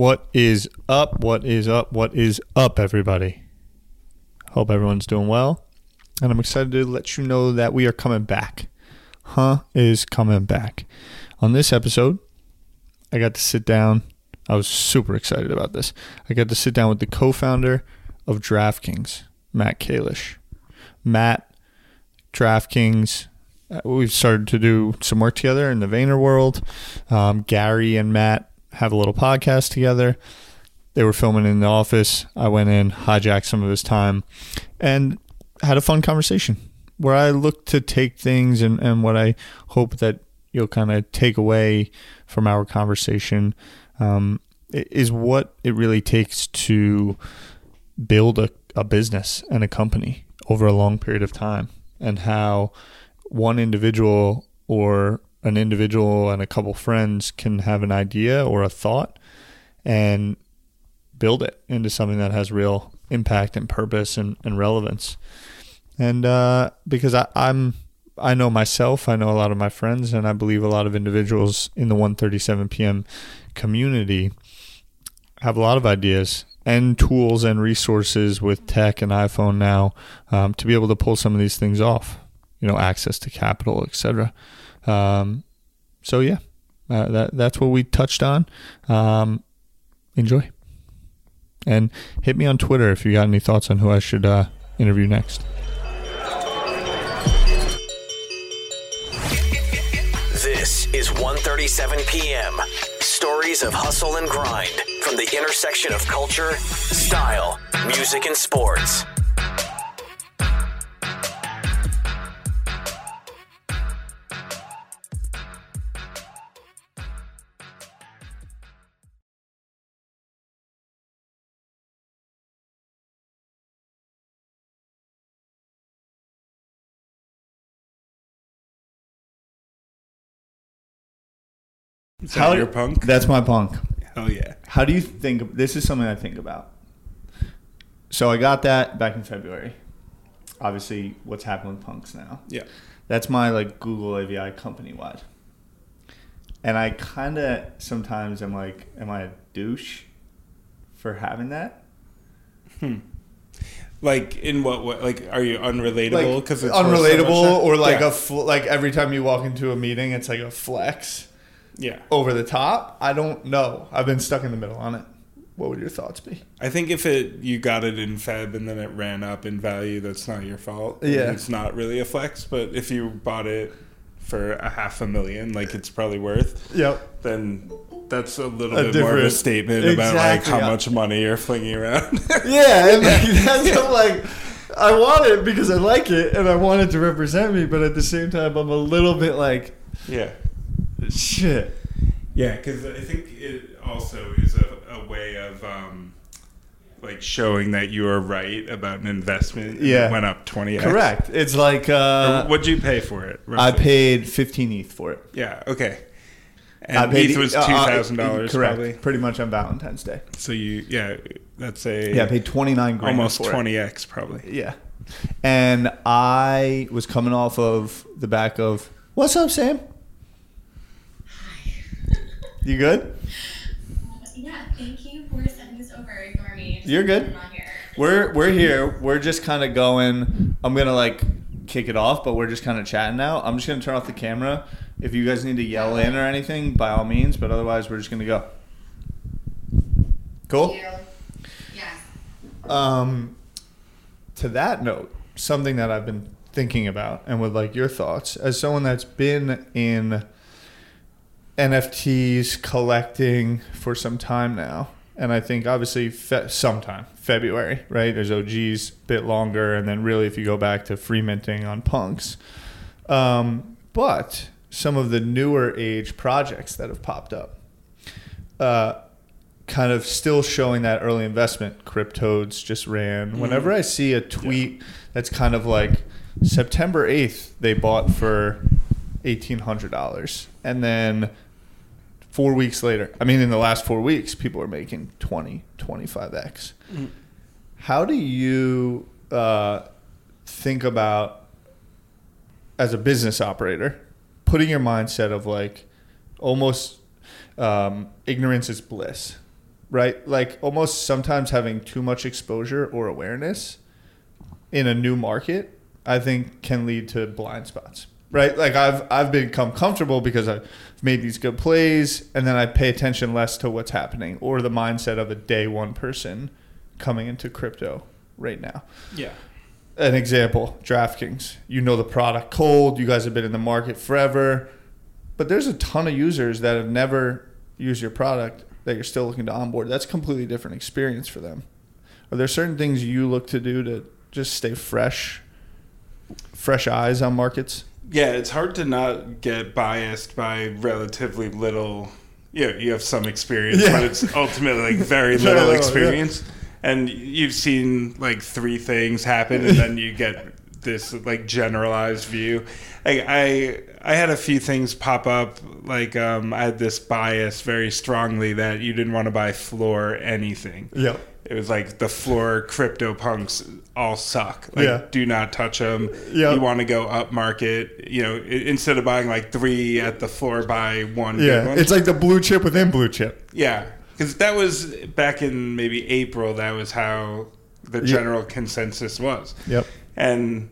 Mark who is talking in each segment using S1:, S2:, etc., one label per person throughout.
S1: What is up? What is up? What is up, everybody? Hope everyone's doing well. And I'm excited to let you know that we are coming back. Huh is coming back. On this episode, I got to sit down. I was super excited about this. I got to sit down with the co founder of DraftKings, Matt Kalish. Matt, DraftKings, uh, we've started to do some work together in the Vayner world. Um, Gary and Matt have a little podcast together. They were filming in the office. I went in, hijacked some of his time, and had a fun conversation where I look to take things and, and what I hope that you'll kind of take away from our conversation um, is what it really takes to build a, a business and a company over a long period of time and how one individual or an individual and a couple friends can have an idea or a thought and build it into something that has real impact and purpose and, and relevance. And uh, because I, I'm I know myself, I know a lot of my friends, and I believe a lot of individuals in the 137 p.m. community have a lot of ideas and tools and resources with tech and iPhone now um, to be able to pull some of these things off. You know, access to capital, etc. Um, so yeah, uh, that that's what we touched on. Um, enjoy, and hit me on Twitter if you got any thoughts on who I should uh, interview next.
S2: This is 1:37 p.m. Stories of hustle and grind from the intersection of culture, style, music, and sports.
S3: Is that your punk?
S1: That's my punk.
S3: Hell yeah.
S1: How do you think? This is something I think about. So I got that back in February. Obviously, what's happened with punks now?
S3: Yeah.
S1: That's my like Google AVI company wide. And I kind of sometimes am like, am I a douche for having that? Hmm.
S3: Like in what way? Like, are you unrelatable?
S1: Like
S3: Because it's
S1: unrelatable, or like
S3: yeah.
S1: a fl- like every time you walk into a meeting, it's like a flex
S3: yeah.
S1: over the top. I don't know. I've been stuck in the middle on it. What would your thoughts be?
S3: I think if it you got it in Feb and then it ran up in value, that's not your fault.
S1: Yeah.
S3: It's not really a flex. But if you bought it for a half a million, like it's probably worth,
S1: Yep.
S3: then that's a little
S1: A
S3: bit more of a statement about like how much money you're flinging around.
S1: Yeah, and like, that's what, like I want it because I like it and I want it to represent me, but at the same time, I'm a little bit like
S3: yeah.
S1: shit.
S3: Yeah, because I think it also is a, a way of um, like showing that you are right about an investment. and
S1: Yeah.
S3: it went up twenty.
S1: Correct. It's like uh,
S3: What'd you pay for it?
S1: I paid 15 ETH for it.
S3: Yeah. Okay. And
S1: I paid
S3: ETH was two
S1: uh, uh,
S3: dollars,
S1: Correct.
S3: probably.
S1: Pretty much on Valentine's Day.
S3: So you, yeah, that's a
S1: Yeah, I paid 29 grand.
S3: almost twenty x probably.
S1: Yeah. And I was coming off of the back of What's up, Sam? You good?
S4: Yeah, thank you for sending this over. Ignore me.
S1: You're good. We're we're here. We're just kind of going. I'm gonna like kick it off, but we're just kind of chatting now. I'm just gonna turn off the camera. If you guys need to yell in or anything, by all means. But otherwise, we're just gonna go. Cool.
S4: Yeah.
S1: Um, to that note, something that I've been thinking about and would like your thoughts as someone that's been in NFTs collecting for some time now. And I think obviously fe- sometime February, right? There's OGs a bit longer, and then really if you go back to free minting on punks, um, but some of the newer age projects that have popped up, uh, kind of still showing that early investment. CrypToadz just ran. Whenever I see a tweet that's kind of like September 8th, they bought for $1,800. And then four weeks later, I mean, in the last four weeks, people are making 20, 25x. How do you uh, think about, as a business operator, putting your mindset of like almost um, ignorance is bliss? right? Like almost sometimes having too much exposure or awareness in a new market, I think can lead to blind spots. Right? Like I've I've become comfortable because I've made these good plays and then I pay attention less to what's happening or the mindset of a day one person coming into crypto right now.
S3: Yeah.
S1: An example, DraftKings. You know the product cold, you guys have been in the market forever. But there's a ton of users that have never used your product that you're still looking to onboard. That's a completely different experience for them. Are there certain things you look to do to just stay fresh, fresh eyes on markets?
S3: Yeah, it's hard to not get biased by relatively little. Yeah, you have some experience,
S1: Yeah.
S3: but it's ultimately like very little
S1: little,
S3: experience. And you've seen like three things happen, and then you get this like generalized view. Like I, I had a few things pop up. Like um, I had this bias very strongly that you didn't want to buy floor anything.
S1: Yep.
S3: It was like the floor crypto punks all suck. Like,
S1: Yeah.
S3: do not touch them.
S1: Yep.
S3: You want to go up market. You know, instead of buying like three at the floor, buy one.
S1: Yeah.
S3: one.
S1: It's like the blue chip within blue chip.
S3: yeah, because that was back in maybe April. That was how the general consensus was.
S1: Yep.
S3: And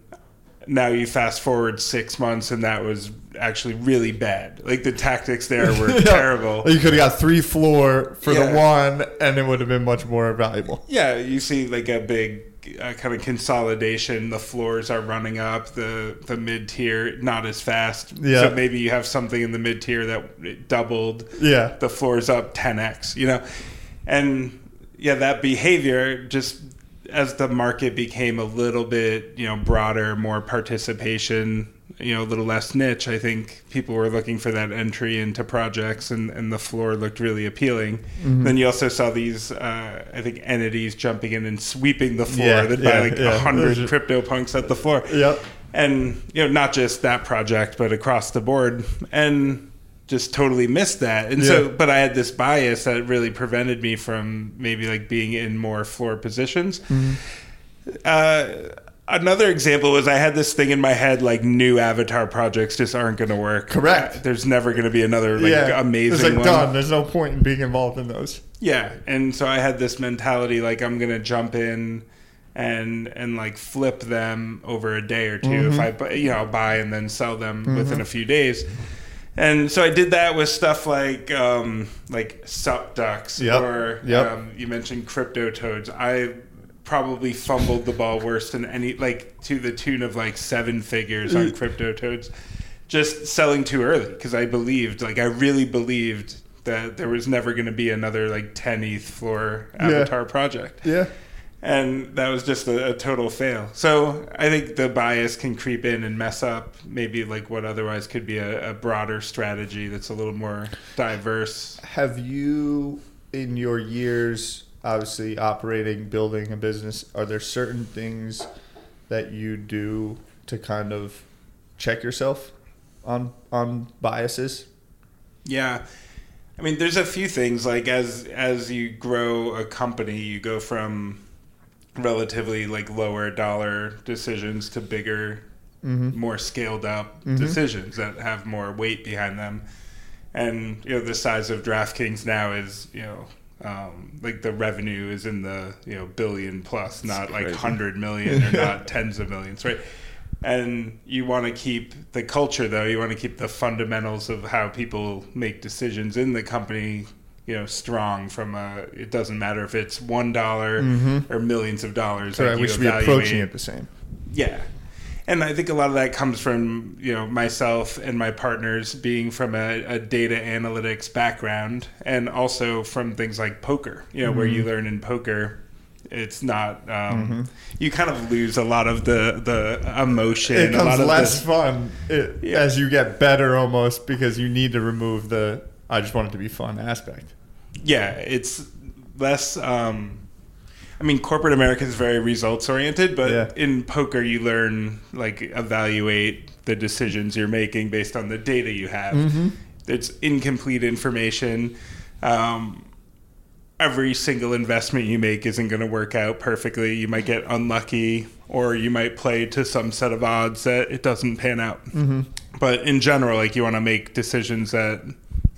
S3: now you fast forward six months, and that was actually really bad. Like the tactics there were
S1: Yeah.
S3: terrible.
S1: You could have got three floor for the one, and it would have been much more valuable.
S3: Yeah, you see like a big uh, kind of consolidation. The floors are running up. The the mid tier not as fast.
S1: Yeah.
S3: So maybe you have something in the mid tier that it doubled.
S1: Yeah.
S3: The floor's up 10x. You know, and yeah, that behavior just as the market became a little bit you know broader, more participation. You know, a little less niche. I think people were looking for that entry into projects, and, and the floor looked really appealing.
S1: Mm-hmm.
S3: Then you also saw these, uh, I think, entities jumping in and sweeping the floor.
S1: Yeah,
S3: buy
S1: yeah,
S3: like a
S1: yeah.
S3: hundred crypto punks at the floor.
S1: Yep.
S3: And you know, not just that project, but across the board, and just totally missed that. And
S1: Yeah.
S3: so, but I had this bias that really prevented me from maybe like being in more floor positions.
S1: Mm-hmm.
S3: Uh, another example was I had this thing in my head like new avatar projects just aren't going to work.
S1: Correct.
S3: There's never going to be another like
S1: yeah.
S3: amazing
S1: It's like
S3: one.
S1: done. There's no point in being involved in those.
S3: Yeah, and so I had this mentality like I'm gonna jump in and and like flip them over a day or 2
S1: Mm-hmm.
S3: if I you know buy and then sell them within a few days. And so I did that with stuff like um, like SupDucks
S1: Yep.
S3: or
S1: Yep.
S3: um, you mentioned crypto toads. I probably fumbled the ball worse than any like to the tune of like seven figures on crypto toads just selling too early because I believed, like, I really believed that there was never going to be another like 10 ETH floor avatar project,
S1: Yeah.
S3: And that was just a, a total fail. So I think the bias can creep in and mess up maybe like what otherwise could be a, a broader strategy that's a little more diverse.
S1: Have you, in your years, obviously operating, building a business, are there certain things that you do to kind of check yourself on on biases?
S3: Yeah. I mean, there's a few things like as as you grow a company, you go from relatively like lower dollar decisions to bigger, more scaled up decisions that have more weight behind them. And you know, the size of DraftKings now is you know. Um, like the revenue is in the you know billion plus, not like hundred million or not tens of millions, right? And you want to keep the culture, though. You want to keep the fundamentals of how people make decisions in the company, you know, strong. From a, it doesn't matter if it's one or millions of dollars. Like
S1: we should be approaching it the same.
S3: yeah. And I think a lot of that comes from, you know, myself and my partners being from a, a data analytics background and also from things like poker, you know, where you
S1: Mm-hmm.
S3: learn in poker, it's not, um, you kind of lose a lot of the, the emotion.
S1: It
S3: a lot
S1: becomes
S3: of
S1: less
S3: the,
S1: fun it,
S3: Yeah.
S1: as you get better, almost because you need to remove the "I just want it to be fun" aspect.
S3: Yeah, it's less, um, I mean, corporate America is very results oriented, but
S1: Yeah.
S3: in poker, you learn like evaluate the decisions you're making based on the data you have.
S1: Mm-hmm.
S3: It's incomplete information. Um, every single investment you make isn't going to work out perfectly. You might get unlucky, or you might play to some set of odds that it doesn't pan out.
S1: Mm-hmm.
S3: But in general, like you want to make decisions that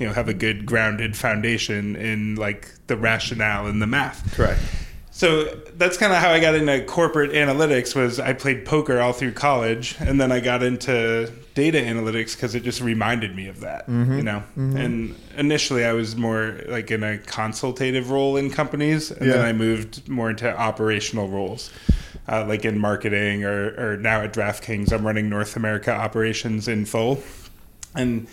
S3: you know have a good grounded foundation in like the rationale and the math.
S1: Correct.
S3: So that's kind of how I got into corporate analytics. Was I played poker all through college, and then I got into data analytics because it just reminded me of that, you know. And initially, I was more like in a consultative role in companies, and then I moved more into operational roles, uh, like in marketing or, or now at DraftKings, I'm running North America operations in full, and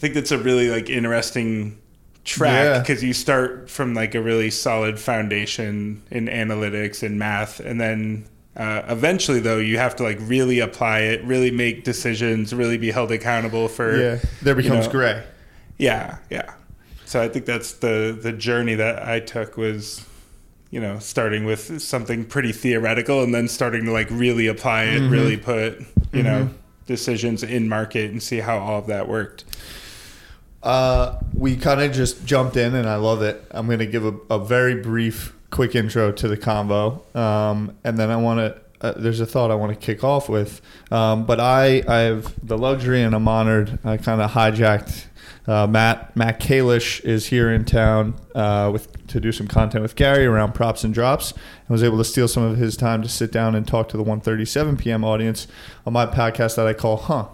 S3: I think that's a really like interesting track
S1: Yeah.
S3: because you start from like a really solid foundation in analytics and math and then uh, eventually though you have to like really apply it really make decisions really be held accountable for
S1: Yeah. There
S3: you
S1: becomes
S3: know-
S1: gray.
S3: yeah yeah so i think that's the the journey that i took was you know starting with something pretty theoretical and then starting to like really apply it
S1: Mm-hmm.
S3: really put you know decisions in market and see how all of that worked
S1: Uh, we kind of just jumped in, and I love it. I'm going to give a, a very brief, quick intro to the combo, um, and then I want to. Uh, there's a thought I want to kick off with, um, but I I have the luxury and I'm honored. I kind of hijacked. Uh, Matt Matt Kalish is here in town uh, with to do some content with Gary around props and drops. I was able to steal some of his time to sit down and talk to the 1:37 p.m. audience on my podcast that I call Huh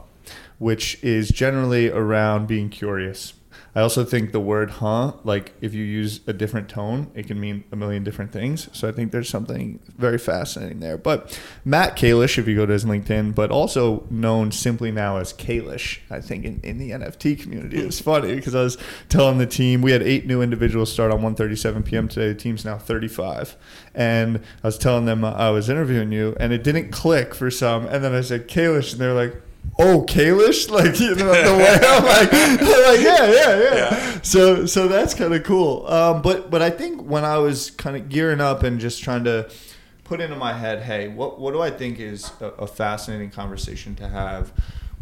S1: which is generally around being curious. I also think the word huh, like if you use a different tone, it can mean a million different things. So I think there's something very fascinating there. But Matt Kalish, if you go to his LinkedIn, but also known simply now as Kalish, I think in, in the NFT community. It's funny because I was telling the team we had eight new individuals start on 1:37 p.m. today. The team's now 35, and I was telling them I was interviewing you, and it didn't click for some. And then I said Kalish, and they're like, oh Kalish? Like you know the way I'm like, like yeah, yeah yeah.
S3: Yeah.
S1: so so that's kind of cool. Um, but but I think when I was kind of gearing up and just trying to put into my head hey what what do I think is a, a fascinating conversation to have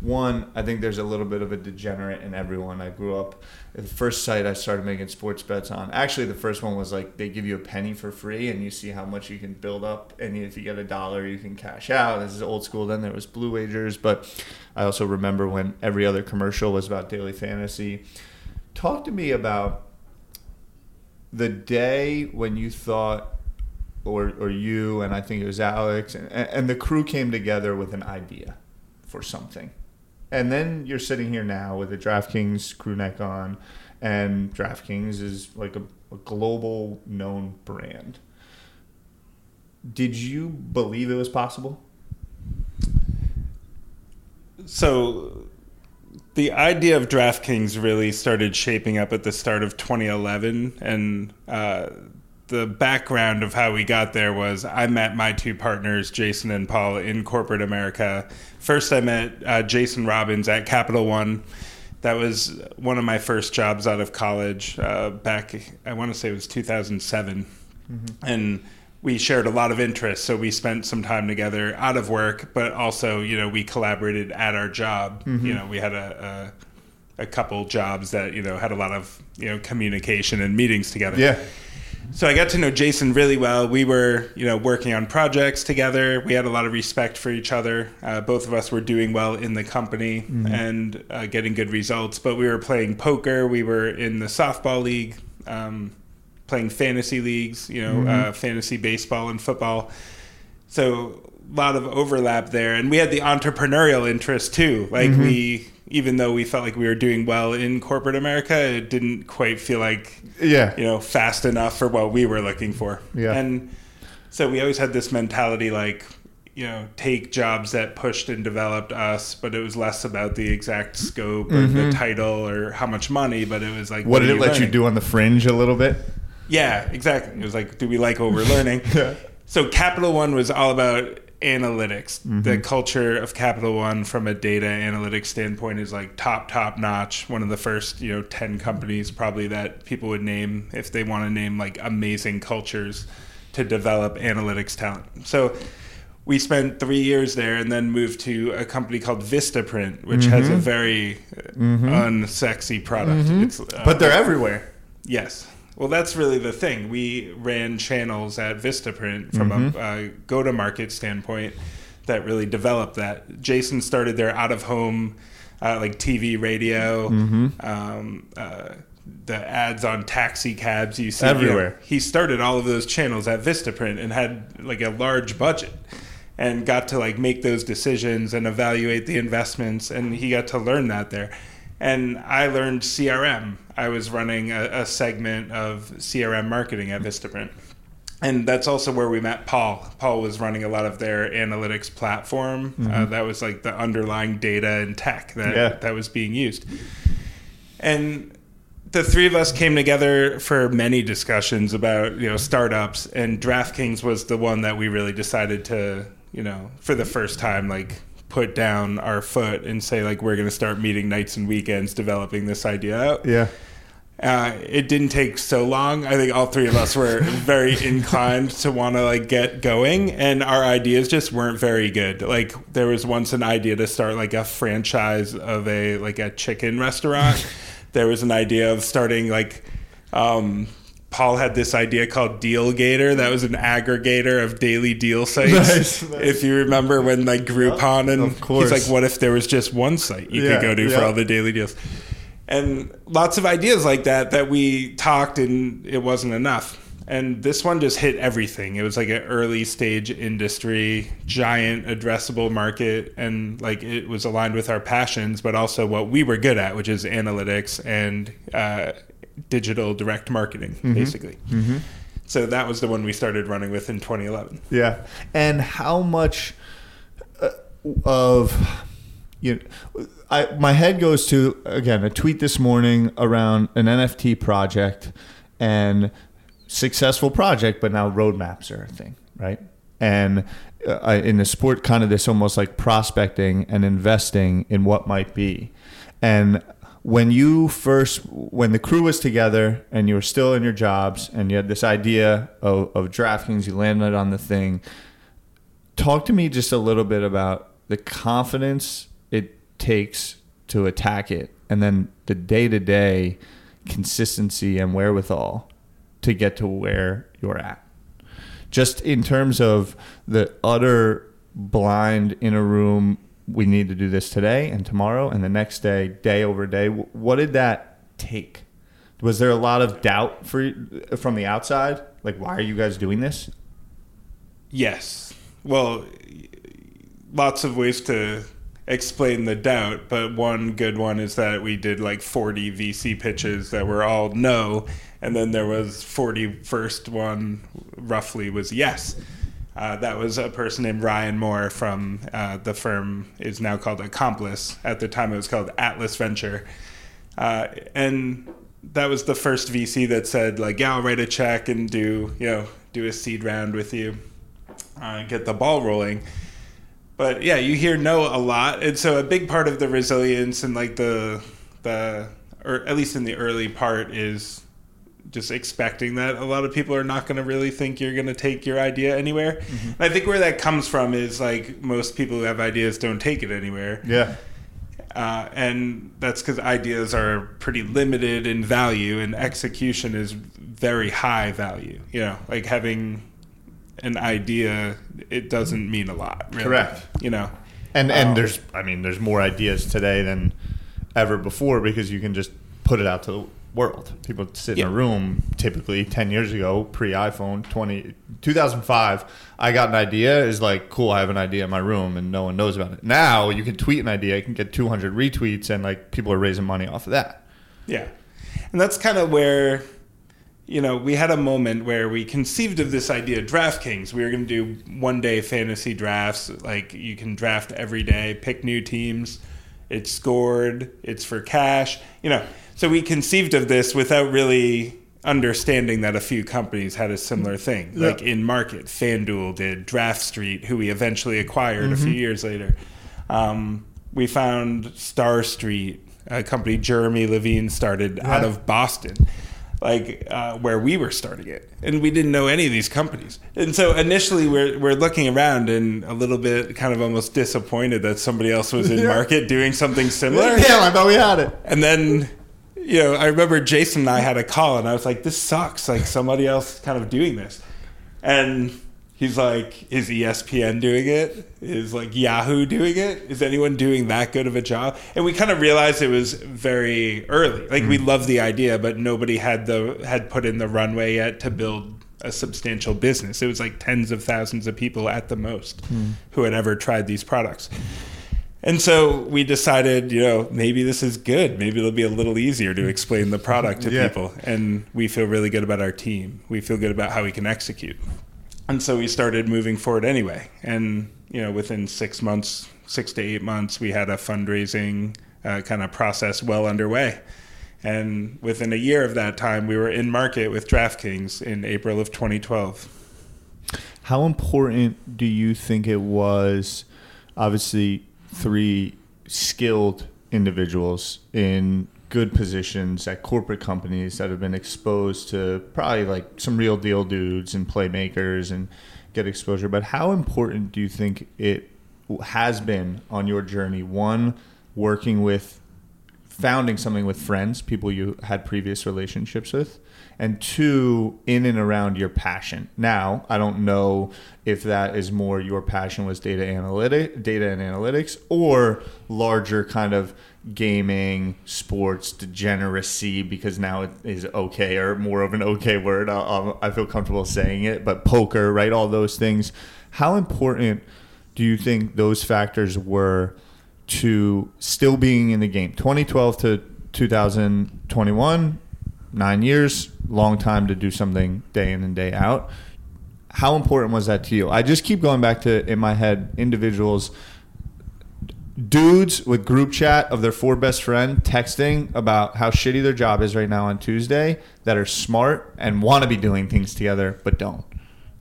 S1: one I think there's a little bit of a degenerate in everyone. I grew up the first site I started making sports bets on actually the first one was like they give you a penny for free and you see how much you can build up. And if you get a dollar you can cash out. This is old school. Then there was blue wagers. But I also remember when every other commercial was about daily fantasy. Talk to me about the day when you thought or, or you and I think it was Alex and, and the crew came together with an idea for something and then you're sitting here now with a DraftKings crew neck on, and DraftKings is like a, a global known brand. Did you believe it was possible?
S3: so the idea of DraftKings really started shaping up at the start of 2011, and uh, the background of how we got there was I met my two partners, Jason and Paul, in corporate America. First, I met uh, Jason Robbins at Capital One. That was one of my first jobs out of college uh, back, I want to say it was 2007. And we shared a lot of interests. So we spent some time together out of work, but also, you know, we collaborated at our job. You know, we had a, a, a couple jobs that, you know, had a lot of, you know, communication and meetings together.
S1: Yeah.
S3: So I got to know Jason really well. We were, you know, working on projects together. We had a lot of respect for each other. Uh, both of us were doing well in the company and uh, getting good results. But we were playing poker. We were in the softball league, um, playing fantasy leagues. You know, uh, fantasy baseball and football. So a lot of overlap there, and we had the entrepreneurial interest too. Like we, even though we felt like we were doing well in corporate America, it didn't quite feel like
S1: Yeah.
S3: you know, fast enough for what we were looking for.
S1: Yeah.
S3: And so we always had this mentality like, you know, take jobs that pushed and developed us, but it was less about the exact scope or the title or how much money, but it was like,
S1: Mm-hmm. What did it let you do on the fringe a little bit?
S3: Yeah, exactly. It was like, do we like what we're learning?
S1: Yeah.
S3: So Capital One was all about analytics.
S1: Mm-hmm.
S3: The culture of Capital One from a data analytics standpoint is like top, top notch. One of the first, you know, 10 companies probably that people would name if they want to name like amazing cultures to develop analytics talent. So we spent three years there and then moved to a company called Vistaprint, which has
S1: Mm-hmm.
S3: a very uh unsexy product. It's, uh,
S1: But they're everywhere.
S3: Yes. Well, that's really the thing. We ran channels at Vistaprint from
S1: Mm-hmm.
S3: a uh, go to market standpoint that really developed that. Jason started their out of home uh, like TV, radio,
S1: Mm-hmm.
S3: um, uh, the ads on taxi cabs you see you know.
S1: Everywhere.
S3: he started all of those channels at Vistaprint and had like a large budget and got to like make those decisions and evaluate the investments and he got to learn that there and i learned crm i was running a, a segment of crm marketing at vistaprint and that's also where we met paul. Paul was running a lot of their analytics platform. Uh, that was like the underlying data and tech that,
S1: Yeah.
S3: that was being used. And the three of us came together for many discussions about you know startups. And DraftKings was the one that we really decided to you know for the first time like put down our foot and say like we're going to start meeting nights and weekends developing this idea out
S1: Yeah.
S3: uh, it didn't take so long. I think all three of us were very inclined to want to like get going, and our ideas just weren't very good. Like there was once an idea to start like a franchise of a like a chicken restaurant. there was an idea of starting like. Um, Paul had this idea called Dealgator. That was an aggregator of daily deal sites.
S1: Nice, nice.
S3: If you remember when like Groupon and he's like, what if there was just one site you
S1: Yeah,
S3: could go to
S1: yeah.
S3: for all the daily deals? and lots of ideas like that that we talked and it wasn't enough and this one just hit everything it was like an early stage industry giant addressable market and like it was aligned with our passions but also what we were good at which is analytics and uh, digital direct marketing basically so that was the one we started running with in 2011
S1: Yeah. And how much uh, of you Know, I my head goes to again a tweet this morning around an NFT project and successful project, but now roadmaps are a thing, right? And uh, in the sport, kind of this almost like prospecting and investing in what might be. And when you first, when the crew was together and you were still in your jobs and you had this idea of, of DraftKings, you landed on the thing. Talk to me just a little bit about the confidence it takes to attack it and then the day to day consistency and wherewithal to get to where you're at. Just in terms of the utter blind in a room, we need to do this today and tomorrow and the next day, day over day. What did that take? Was there a lot of doubt for from the outside? Like, why are you guys doing this?
S3: Yes. Well, lots of ways to explain the doubt, but one good one is that we did like 40 VC pitches that were all no, and then there was 41st one roughly was yes. Uh, that was a person named Ryan Moore from uh, the firm is now called Accomplice. At the time, it was called Atlas Venture, uh, and that was the first VC that said like, "Yeah, I'll write a check and do you know do a seed round with you, uh, get the ball rolling." But yeah, you hear no a lot, and so a big part of the resilience and like the the or at least in the early part is just expecting that a lot of people are not going to really think you're going to take your idea anywhere. And I think where that comes from is like most people who have ideas don't take it anywhere.
S1: Yeah.
S3: Uh, and that's because ideas are pretty limited in value and execution is very high value. You know, like having an idea, it doesn't mean a lot. Really.
S1: Correct.
S3: You know,
S1: And and
S3: Um,
S1: there's I mean there's more ideas today than ever before because you can just put it out to the world. People sit in a room typically 10 years ago, pre iPhone 20 2005, I got an idea is like cool, I have an idea in my room and no one knows about it. Now you can tweet an idea, you can get 200 retweets and like people are raising money off of that.
S3: Yeah. And that's kind of where, you know, we had a moment where we conceived of this idea of DraftKings. We were going to do one day fantasy drafts. Like, you can draft every day, pick new teams. It's scored, it's for cash, you know. So we conceived of this without really understanding that a few companies had a similar thing.
S1: Yeah.
S3: Like in market, FanDuel did, Draft Street, who we eventually acquired a few years later. Um, we found Star Street, a company Jeremy Levine started out of Boston, like uh, where we were starting it, and we didn't know any of these companies. And so initially, we're we're looking around and a little bit kind of almost disappointed that somebody else was in
S1: Yeah.
S3: market doing something similar.
S1: Yeah, I thought we had it.
S3: And then, you know, I remember Jason and I had a call, and I was like, "This sucks." Like somebody else kind of doing this, and He's like, is ESPN doing it? Is like Yahoo doing it? Is anyone doing that good of a job? And we kind of realized it was very early. Like we mm. loved the idea, but nobody had the had put in the runway yet to build a substantial business. It was like tens of thousands of people at the most mm. who had ever tried these products. And so we decided, you know, maybe this is good. Maybe it'll be a little easier to explain the product to
S1: Yeah.
S3: people. And we feel really good about our team. We feel good about how we can execute. And so we started moving forward anyway. And, you know, within six months, six to eight months, we had a fundraising uh, kind of process well underway. And within a year of that time, we were in market with DraftKings in April of 2012.
S1: How important do you think it was? Obviously, three skilled individuals in good positions at corporate companies that have been exposed to probably like some real deal dudes and playmakers and get exposure. But how important do you think it has been on your journey? One, working with founding something with friends, people you had previous relationships with, and two, in and around your passion. Now, I don't know if that is more your passion was data analytic, data and analytics, or larger kind of gaming, sports degeneracy, because now it is okay or more of an okay word. I, I- I feel comfortable saying it, but poker, right? All those things. How important do you think those factors were? to still being in the game. 2012 to 2021, nine years, long time to do something day in and day out. How important was that to you? I just keep going back to in my head individuals, dudes with group chat of their four best friend texting about how shitty their job is right now on Tuesday that are smart and want to be doing things together but don't.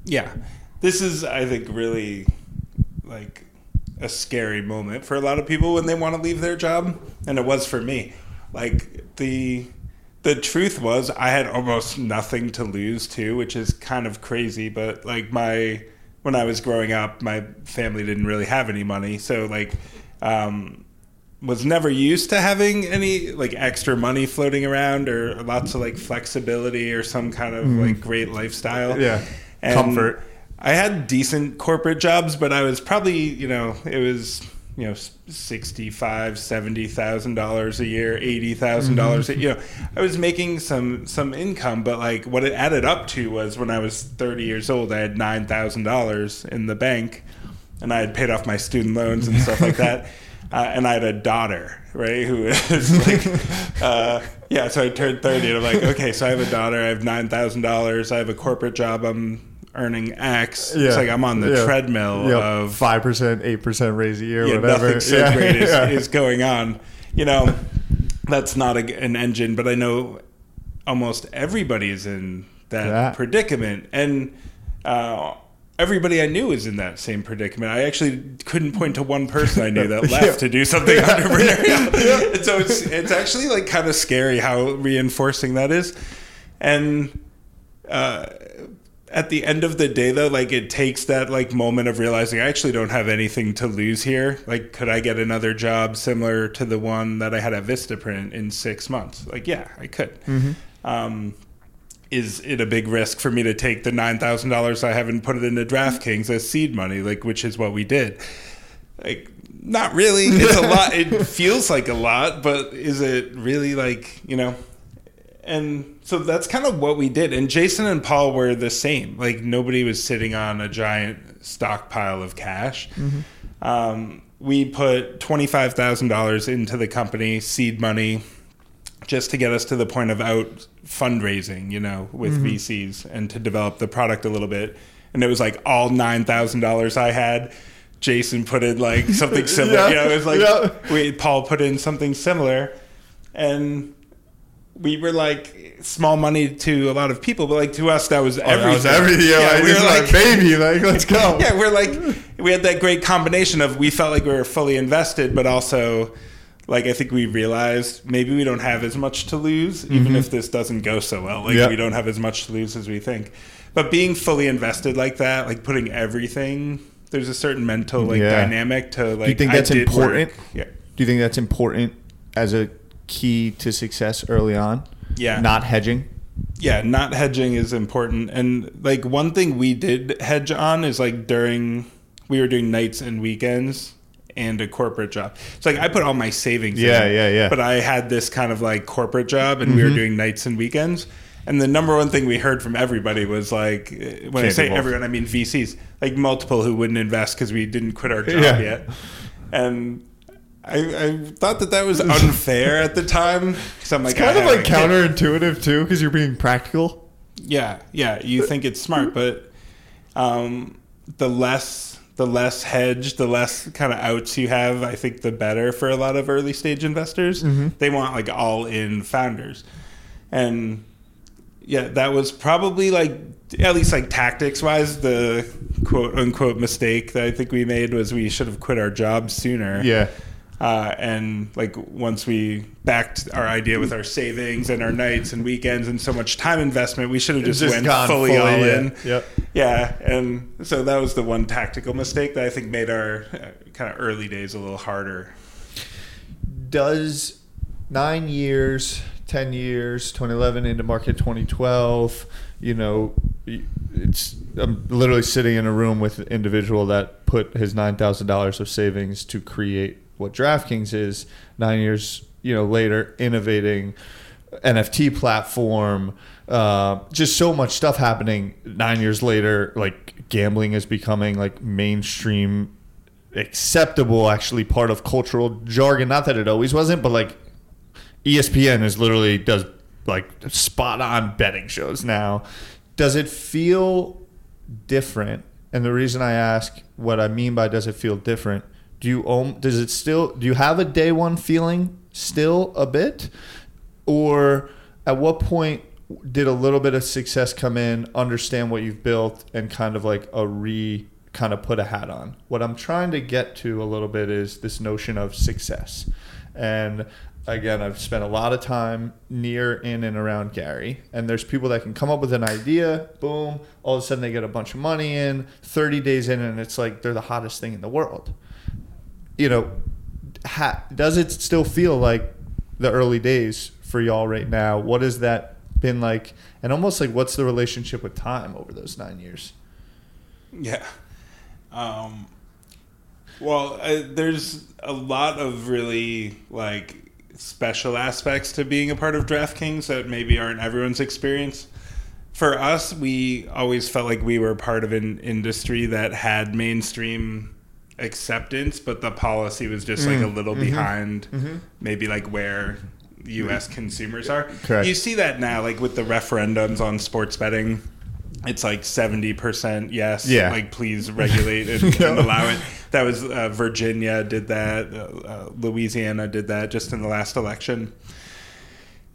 S3: Yeah. This is, I think, really like a scary moment for a lot of people when they want to leave their job. And it was for me. Like the the truth was I had almost nothing to lose too, which is kind of crazy, but like my when I was growing up, my family didn't really have any money. So like um was never used to having any like extra money floating around or lots of like flexibility or some kind of like great lifestyle.
S1: Yeah. and Comfort.
S3: I had decent corporate jobs, but I was probably, you know, it was, you know, sixty-five, seventy thousand dollars a year, eighty thousand dollars. You know, I was making some some income, but like what it added up to was when I was thirty years old, I had nine thousand dollars in the bank, and I had paid off my student loans and stuff like that. Uh, and I had a daughter, right, who is like, uh, yeah. So I turned thirty, and I'm like, okay, so I have a daughter. I have nine thousand dollars. I have a corporate job. I'm earning X. Yeah. It's like I'm on the
S1: Yeah.
S3: treadmill
S1: Yep.
S3: of
S1: five percent, eight percent raise a year,
S3: yeah,
S1: whatever.
S3: nothing so
S1: Yeah.
S3: great is,
S1: Yeah.
S3: is going on. You know, that's not a, an engine, but I know almost everybody is in that
S1: Yeah.
S3: predicament, and uh, everybody I knew is in that same predicament. I actually couldn't point to one person I knew that left
S1: Yeah.
S3: to do something entrepreneurial. And so it's it's actually like kind of scary how reinforcing that is, and. Uh, at the end of the day though like it takes that like moment of realizing i actually don't have anything to lose here. Like could i get another job similar to the one that i had at vistaprint in six months? Like yeah i could. Um, is it a big risk for me to take the $9000 i have and put it into draftkings as seed money like which is what we did? Like not really. It's a lot. It feels like a lot but is it really like you know and so that's kind of what we did. And jason and paul were the same. Like nobody was sitting on a giant stockpile of cash. Um, we put $25000 into the company seed money just to get us to the point of out fundraising you know with vcs and to develop the product a little bit. And it was like all $9000 i had. Jason put in like something similar.
S1: Yeah.
S3: you know it was like
S1: Yeah.
S3: we paul put in something similar. And we were like small money to a lot of people, but like to us that was everything.
S1: Oh, That was everything. Yeah, like,
S3: we were like,
S1: baby. Like, let's go.
S3: yeah, we're like we had that great combination of we felt like we were fully invested, but also like I think we realized maybe we don't have as much to lose, even if this doesn't go so well. Like
S1: Mm-hmm.
S3: We don't have as much to lose as we think. But being fully invested like that, like putting everything, there's a certain mental like
S1: Yeah.
S3: dynamic to like.
S1: Do you think that's important?
S3: work. Yeah.
S1: Do you think that's important as a key to success early on?
S3: Yeah.
S1: Not hedging.
S3: yeah, not hedging is important. And like one thing we did hedge on is like during we were doing nights and weekends and a corporate job. It's like I put all my savings
S1: Yeah,
S3: in,
S1: yeah, yeah.
S3: But I had this kind of like corporate job and we were mm-hmm. doing nights and weekends. And the number one thing we heard from everybody was like, when I
S1: Can't
S3: say everyone, I mean VCs, like multiple who wouldn't invest because we didn't quit our job
S1: Yeah.
S3: yet. And I, I thought that that was unfair at the time. So I'm like,
S1: Kind
S3: I
S1: of like
S3: have a kid.
S1: counterintuitive too, because you're being practical.
S3: Yeah, yeah. You think it's smart, but um, the less the less hedge, the less kind of outs you have, I think the better for a lot of early stage investors. They want like all in founders, and yeah, that was probably like at least like tactics wise the quote unquote mistake that I think we made was we should have quit our jobs sooner.
S1: Yeah.
S3: Uh, and like once we backed our idea with our savings and our nights and weekends and so much time investment, we should have just,
S1: Just
S3: went fully,
S1: fully,
S3: all
S1: yeah.
S3: in.
S1: Yep.
S3: Yeah, and so that was the one tactical mistake that I think made our uh, kind of early days a little harder.
S1: Does nine years, 10 years, 2011 into market 2012, you know, it's I'm literally sitting in a room with an individual that put his $9,000 of savings to create what DraftKings is. Nine years, you know, later, innovating NFT platform, uh, just so much stuff happening. Nine years later, like gambling is becoming like mainstream, acceptable, actually part of cultural jargon. Not that it always wasn't, but like ESPN is literally does like spot on betting shows now. Does it feel different? And the reason I ask what I mean by does it feel different, do you does it still do you have a day one feeling still a bit? Or at what point did a little bit of success come in, understand what you've built and kind of like a re kind of put a hat on? What I'm trying to get to a little bit is this notion of success. And again, I've spent a lot of time near, in, and around Gary. And there's people that can come up with an idea, boom, all of a sudden they get a bunch of money in, 30 days in, and it's like they're the hottest thing in the world. You know, ha- does it still feel like the early days for y'all right now? What has that been like? And almost like, what's the relationship with time over those nine years?
S3: Yeah. Um, well, uh, there's a lot of really like special aspects to being a part of DraftKings that maybe aren't everyone's experience. For us, we always felt like we were part of an industry that had mainstream acceptance, but the policy was just like a little behind maybe like where US consumers are.
S1: Correct.
S3: You see that now like with the referendums on sports betting. It's like 70% yes.
S1: Yeah.
S3: Like please regulate and, and allow it. That was uh, Virginia did that. Uh, uh, Louisiana did that just in the last election.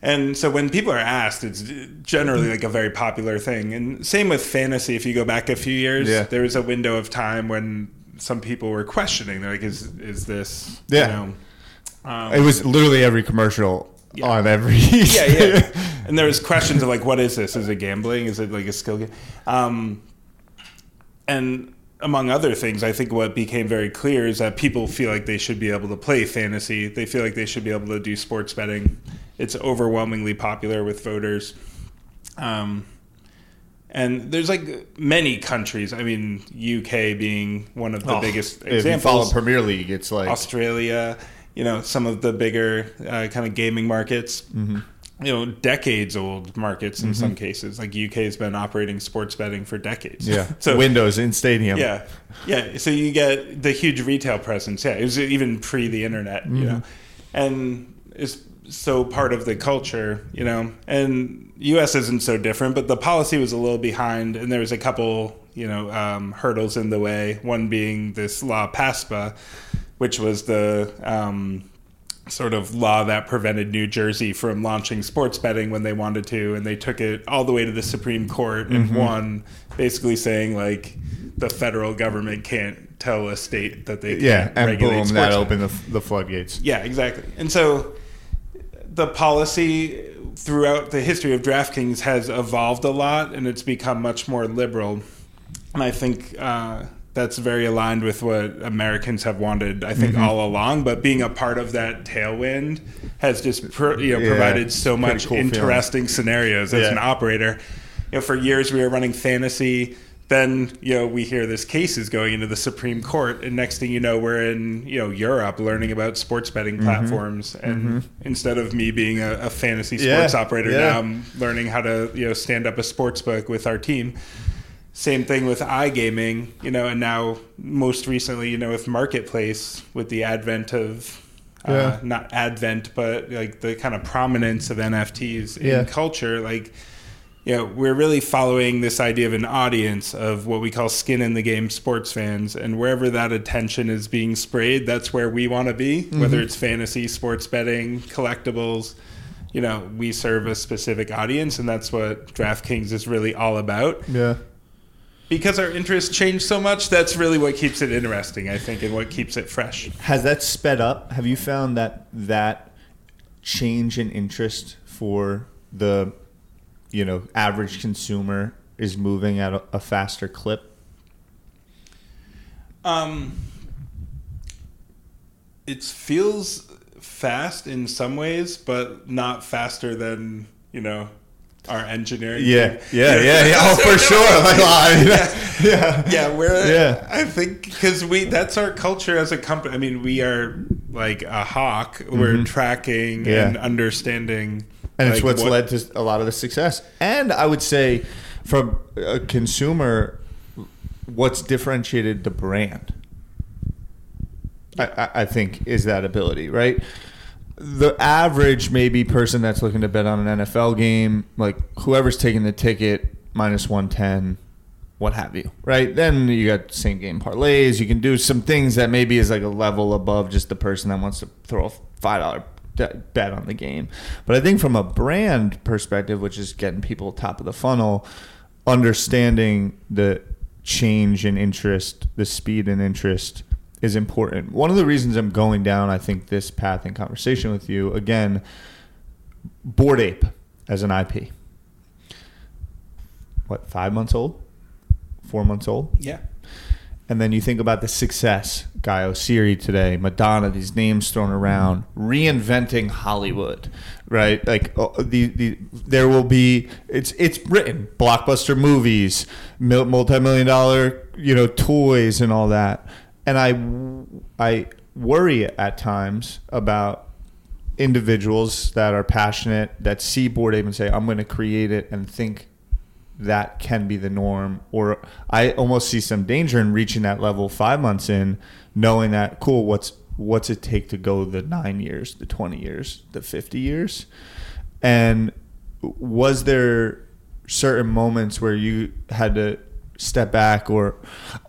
S3: And so when people are asked, it's generally like a very popular thing. And same with fantasy. If you go back a few years,
S1: Yeah.
S3: there was a window of time when some people were questioning. They're like, "Is is this?"
S1: Yeah.
S3: You know, um,
S1: It was literally every commercial on every.
S3: yeah, yeah. And there was questions of like, what is this? Is it gambling? Is it like a skill game? Um, and among other things, I think what became very clear is that people feel like they should be able to play fantasy. They feel like they should be able to do sports betting. It's overwhelmingly popular with voters. Um, and there's like many countries. I mean, UK being one of the
S1: Oh,
S3: biggest
S1: If you follow. Premier League, it's like
S3: Australia, you know, some of the bigger uh, kind of gaming markets.
S1: Mm-hmm.
S3: You know, decades old markets in some cases. Like UK has been operating sports betting for decades.
S1: yeah,
S3: so
S1: windows in stadium.
S3: yeah, yeah. So you get the huge retail presence. Yeah, it was even pre the internet. You know, and it's so part of the culture. You know, and U.S. isn't so different, but the policy was a little behind, and there was a couple you know um, hurdles in the way. One being this law PASPA, which was the um, sort of law that prevented New Jersey from launching sports betting when they wanted to, and they took it all the way to the Supreme Court and won, basically saying like the federal government can't tell a state that they
S1: yeah, and
S3: regulate
S1: boom, that opened the, the floodgates.
S3: Yeah, exactly. And so the policy throughout the history of DraftKings has evolved a lot, and it's become much more liberal. And I think uh, that's very aligned with what Americans have wanted, I think,
S1: Mm-hmm.
S3: all along. But being a part of that tailwind has just pro, you know,
S1: Yeah,
S3: provided so much
S1: cool feeling.
S3: interesting scenarios as
S1: Yeah.
S3: an operator. You know, for years we were running fantasy. Then you know we hear this case is going into the Supreme Court, and next thing you know we're in you know Europe learning about sports betting
S1: Mm-hmm.
S3: platforms. And instead of me being a, a fantasy
S1: Yeah,
S3: sports operator,
S1: yeah.
S3: now I'm learning how to you know stand up a sports book with our team. Same thing with iGaming, you know, and now most recently, you know, with Marketplace, with the advent of uh, not advent, but like the kind of prominence of NFTs
S1: Yeah.
S3: in culture, like you know, we're really following this idea of an audience of what we call skin in the game sports fans. And wherever that attention is being sprayed, that's where we want to be,
S1: Mm-hmm.
S3: whether it's fantasy, sports betting, collectibles. You know, we serve a specific audience, and that's what DraftKings is really all about.
S1: Yeah.
S3: Because our interests change so much, that's really what keeps it interesting, I think, and what keeps it fresh.
S1: Has that sped up? Have you found that that change in interest for the you know average consumer is moving at a, a faster clip?
S3: Um, it feels fast in some ways, but not faster than you know our engineering.
S1: Yeah, yeah, yeah, yeah. Oh, for sure. Like, I mean, yeah,
S3: Yeah, we're.
S1: Yeah.
S3: I think because we that's our culture as a company. I mean, we are like a hawk. We're tracking
S1: Mm-hmm. Yeah.
S3: and understanding.
S1: And it's what's
S3: what-
S1: led to a lot of the success. And I would say, from a consumer, what's differentiated the brand, I, I, I think, is that ability, right? The average maybe person that's looking to bet on an NFL game, like whoever's taking the ticket minus one ten, what have you, right? Then you got same game parlays. You can do some things that maybe is like a level above just the person that wants to throw a five dollar bet on the game. But I think from a brand perspective, which is getting people top of the funnel, understanding the change in interest, the speed and interest is important. One of the reasons I'm going down, I think, this path in conversation with you again, Bored Ape as an IP. What, five months old? Four months old?
S3: Yeah.
S1: And then you think about the success, Guy Oseary today, Madonna, these names thrown around, reinventing Hollywood, right? Like uh, the, the there will be it's it's written blockbuster movies, multi-million dollar, you know, toys and all that. And I I worry at times about individuals that are passionate that see Bored Ape and say, I'm going to create it and think that can be the norm. Or I almost see some danger in reaching that level five months in, knowing that cool. What's what's it take to go the nine years, the twenty years, the fifty years? And was there certain moments where you had to step back or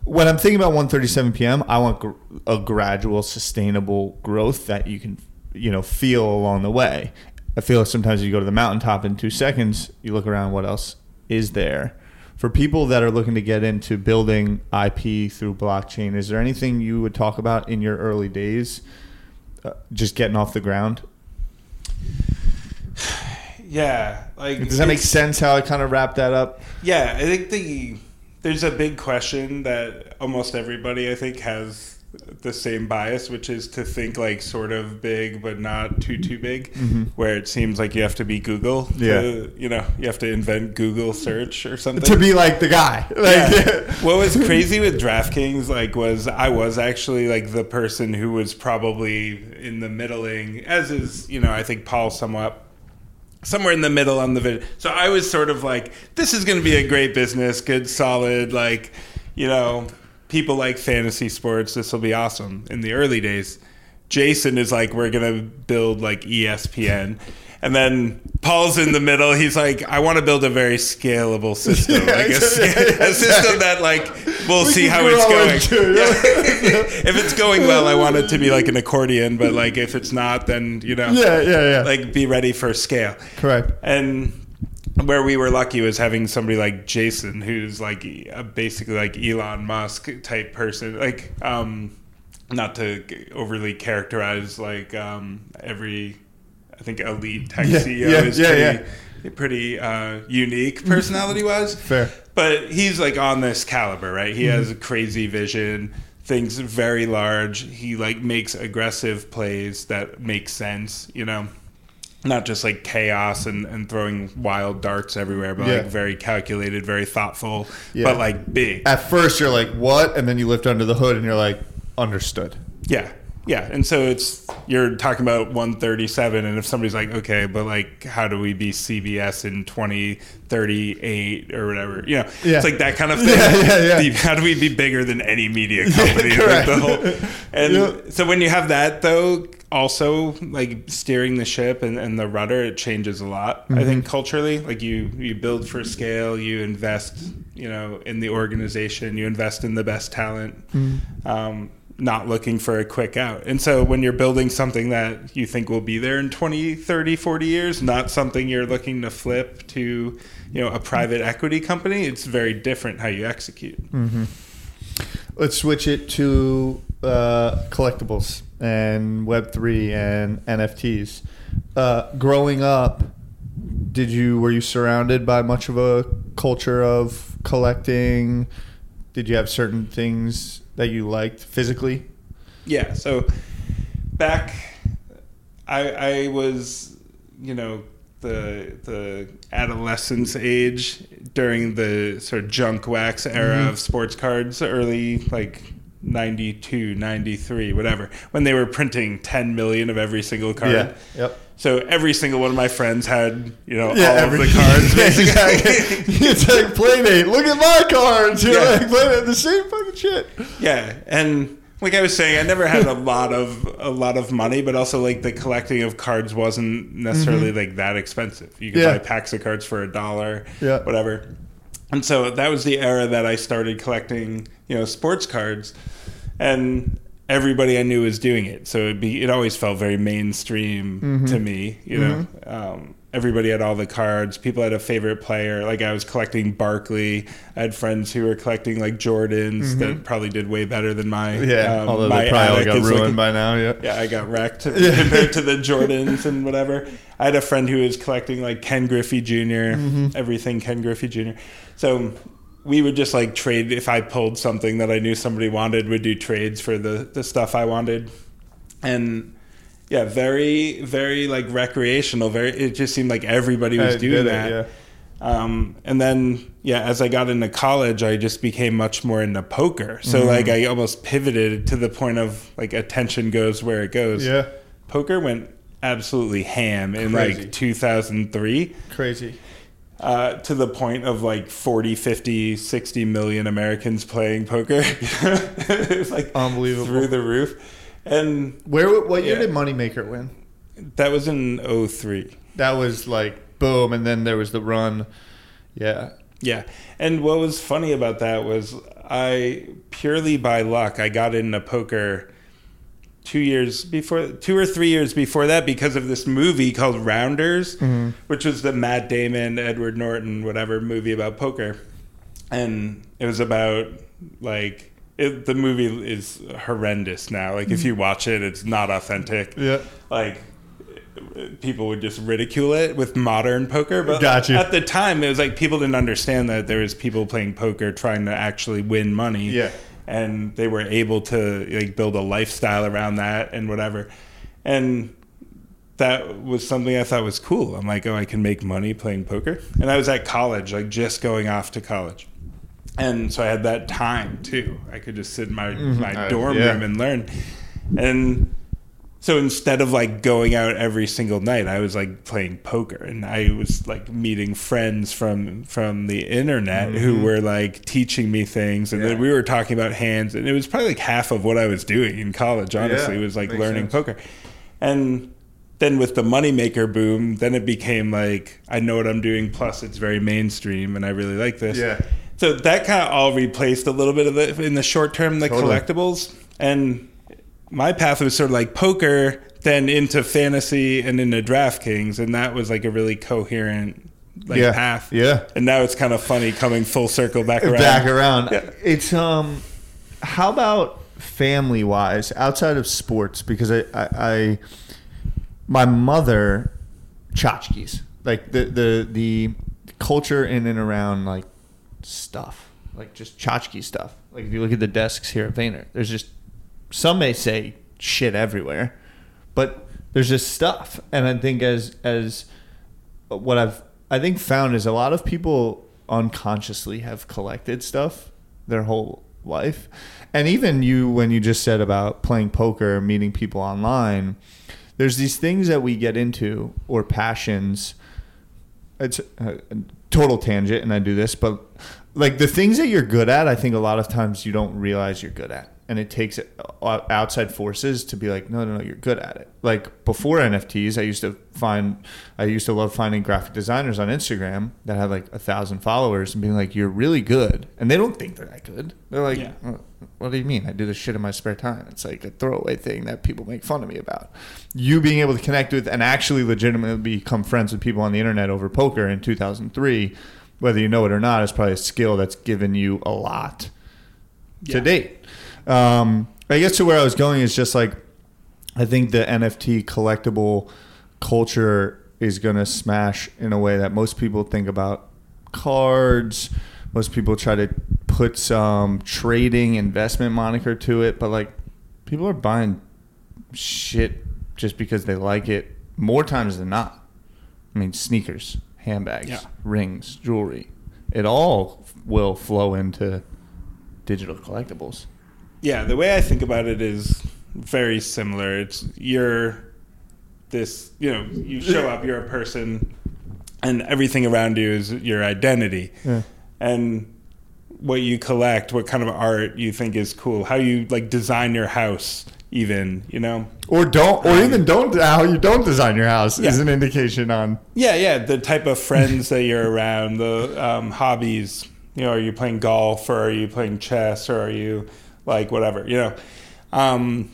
S1: when i'm thinking about 137 p.m i want a gradual sustainable growth that you can you know feel along the way i feel like sometimes you go to the mountaintop in two seconds you look around what else is there for people that are looking to get into building ip through blockchain is there anything you would talk about in your early days uh, just getting off the ground
S3: Yeah. Like
S1: does that make sense how i kind of wrap that up
S3: Yeah, I think the there's a big question that almost everybody I think has the same bias, which is to think like sort of big but not too too big, mm-hmm. where it seems like you have to be Google. to-
S1: Yeah.
S3: you know, you have to invent Google search or something.
S1: to be like the guy like
S3: Yeah. what was crazy with DraftKings like was I was actually like the person who was probably in the middling, as is you know I think Paul somewhat somewhere in the middle on the video. So I was sort of like, this is going to be a great business, good, solid, like you know, people like fantasy sports. This will be awesome in the early days. Jason is like, we're gonna build like ESPN. And then Paul's in the middle. He's like, I want to build a very scalable system,
S1: Yeah,
S3: like a, a system that like we'll
S1: We
S3: see how it's going. Yeah. if it's going well, I want it to be like an accordion. But like if it's not, then you know,
S1: yeah yeah yeah
S3: like be ready for scale.
S1: correct
S3: And where we were lucky was having somebody like Jason, who's like a, basically like Elon Musk type person. Like, um, not to overly characterize like um, every, I think elite tech
S1: Yeah,
S3: CEO
S1: yeah,
S3: is
S1: yeah,
S3: pretty,
S1: yeah.
S3: pretty uh, unique personality wise.
S1: Fair.
S3: But he's like on this caliber, right? He has a crazy vision, thinks very large. He like makes aggressive plays that make sense, you know. Not just like chaos and, and throwing wild darts everywhere, but
S1: Yeah.
S3: like very calculated, very thoughtful,
S1: Yeah.
S3: but like big.
S1: At first, you're like, "What?" and then you lift under the hood, and you're like, "Understood."
S3: Yeah. Yeah. And so it's, you're talking about 137. And if somebody's like, okay, but like, how do we be CBS in 2038 or whatever? You know,
S1: Yeah.
S3: it's like that kind of thing.
S1: Yeah, yeah.
S3: How do we be bigger than any media company? like whole, and so when you have that, though, also like steering the ship and, and the rudder, it changes a lot. I think
S1: Mm-hmm.
S3: culturally, like you, you build for scale, you invest, you know, in the organization, you invest in the best talent.
S1: Mm-hmm.
S3: Um, not looking for a quick out. And so when you're building something that you think will be there in 20, 30, 40 years, not something you're looking to flip to, you know, a private equity company, it's very different how you execute.
S1: Let's switch it to uh, collectibles and Web three and NFTs. Uh, growing up, did you were you surrounded by much of a culture of collecting? Did you have certain things that you liked physically?
S3: Yeah. So back, I, I was, you know, the the adolescence age during the sort of junk wax era of sports cards, early like 92, 93, whatever, when they were printing 10 million of every single card. Yeah.
S1: Yep.
S3: So every single one of my friends had, you know,
S1: Yeah,
S3: all
S1: every-
S3: of the cards. Basically.
S1: exactly. it's like Playdate. Look at my cards. You're
S3: Yeah.
S1: like Playdate, the same fucking shit.
S3: Yeah, and like I was saying, I never had a lot of a lot of money, but also like the collecting of cards wasn't necessarily like that expensive. You could
S1: Mm-hmm. Yeah.
S3: buy packs of cards for a dollar,
S1: Yeah.
S3: whatever. And so that was the era that I started collecting, you know, sports cards, and everybody I knew was doing it. So it be it always felt very mainstream
S1: Mm-hmm.
S3: to me, you know. Um, everybody had all the cards. People had a favorite player. Like I was collecting Barkley. I had friends who were collecting like Jordans that probably did way better than my
S1: Mm-hmm. Yeah.
S3: um,
S1: Although
S3: my
S1: they probably got ruined by now. Yeah.
S3: yeah, I got wrecked compared to the Jordans and whatever. I had a friend who was collecting like Ken Griffey junior
S1: Mm-hmm.
S3: everything Ken Griffey Jr. So we would just like trade if I pulled something that I knew somebody wanted, would do trades for the the stuff I wanted, and yeah, very very like recreational. Very, it just seemed like everybody was
S1: I
S3: doing
S1: did it,
S3: that.
S1: yeah.
S3: Um, and then, yeah, as I got into college, I just became much more into poker. So,
S1: Mm-hmm.
S3: like, I almost pivoted to the point of like attention goes where it goes.
S1: Yeah.
S3: Poker went absolutely ham in like 2003
S1: Crazy.
S3: uh, to the point of like 40, 50, 60 million Americans playing poker. it was like
S1: Unbelievable.
S3: through the roof. And
S1: Where? What year
S3: Yeah.
S1: did Moneymaker win?
S3: that was in 03.
S1: That was like boom, and then there was the run. Yeah.
S3: Yeah. And what was funny about that was I purely by luck I got into poker two years before two or three years before that because of this movie called Rounders, mm-hmm. which was the Matt Damon, Edward Norton, whatever movie about poker. And it was about like it, the movie is horrendous now. Like if you mm. watch it, it's not authentic.
S1: Yeah.
S3: Like people would just ridicule it with modern poker. But
S1: Got you.
S3: at the time, it was like people didn't understand that there was people playing poker trying to actually win money.
S1: Yeah.
S3: and they were able to like build a lifestyle around that and whatever. And that was something I thought was cool. I'm like, oh, I can make money playing poker. And I was at college, like just going off to college. And so I had that time too. I could just sit in my, my
S1: Uh,
S3: dorm
S1: yeah.
S3: room and learn. And so instead of like going out every single night, I was like playing poker, and I was like meeting friends from from the internet who were like teaching me things, and then
S1: Mm-hmm.
S3: We were talking about hands, and it was probably like half of what I was doing in college. Honestly,
S1: Yeah,
S3: was like learning
S1: sense.
S3: poker, and then with the moneymaker boom, then it became like I know what I'm doing. Plus, it's very mainstream, and I really like this.
S1: Yeah.
S3: So that kind of all replaced a little bit of the in the short term the
S1: Totally.
S3: collectibles, and my path was sort of like poker, then into fantasy and into DraftKings, and that was like a really coherent like
S1: Yeah.
S3: path.
S1: Yeah.
S3: And now it's kind of funny coming full circle back around.
S1: Back around.
S3: Yeah.
S1: It's um. How about family wise, outside of sports? Because I, I, I my mother tchotchkes. like the the the culture in and around like stuff, like just tchotchke stuff. Like if you look at the desks here at Vayner, there's just some may say shit everywhere, but there's just stuff. And I think as as what I've I think found is a lot of people unconsciously have collected stuff their whole life. And even you when you just said about playing poker, meeting people online, there's these things that we get into or passions it's a total tangent and I do this, but like the things that you're good at, I think a lot of times you don't realize you're good at. And it takes uh, outside forces to be like, no, no, no, you're good at it. Like before NFTs, I used to find, I used to love finding graphic designers on Instagram that had like a thousand followers and being like, you're really good. And they don't think they're that good. They're like,
S3: Yeah.
S1: "Oh, what do you mean? I do this shit in my spare time. It's like a throwaway thing that people make fun of me about. You being able to connect with and actually legitimately become friends with people on the internet over poker in 2003, whether you know it or not, is probably a skill that's given you a lot to date. Um, I guess to where I was going is just like I think the NFT collectible culture is going to smash in a way that most people think about cards. Most people try to put some trading investment moniker to it, but like people are buying shit just because they like it more times than not. I mean, sneakers, handbags,
S3: Yeah.
S1: rings, jewelry. It all will flow into digital collectibles.
S3: Yeah, the way I think about it is very similar. It's you're this, you know, you show up, you're a person, and everything around you is your identity.
S1: Yeah.
S3: And what you collect, what kind of art you think is cool, how you like design your house, even, you know?
S1: Or don't, or even don't. How you don't design your house is an indication on.
S3: Yeah, yeah. The type of friends that you're around, the um, hobbies. You know, are you playing golf or are you playing chess or are you like whatever? You know, um,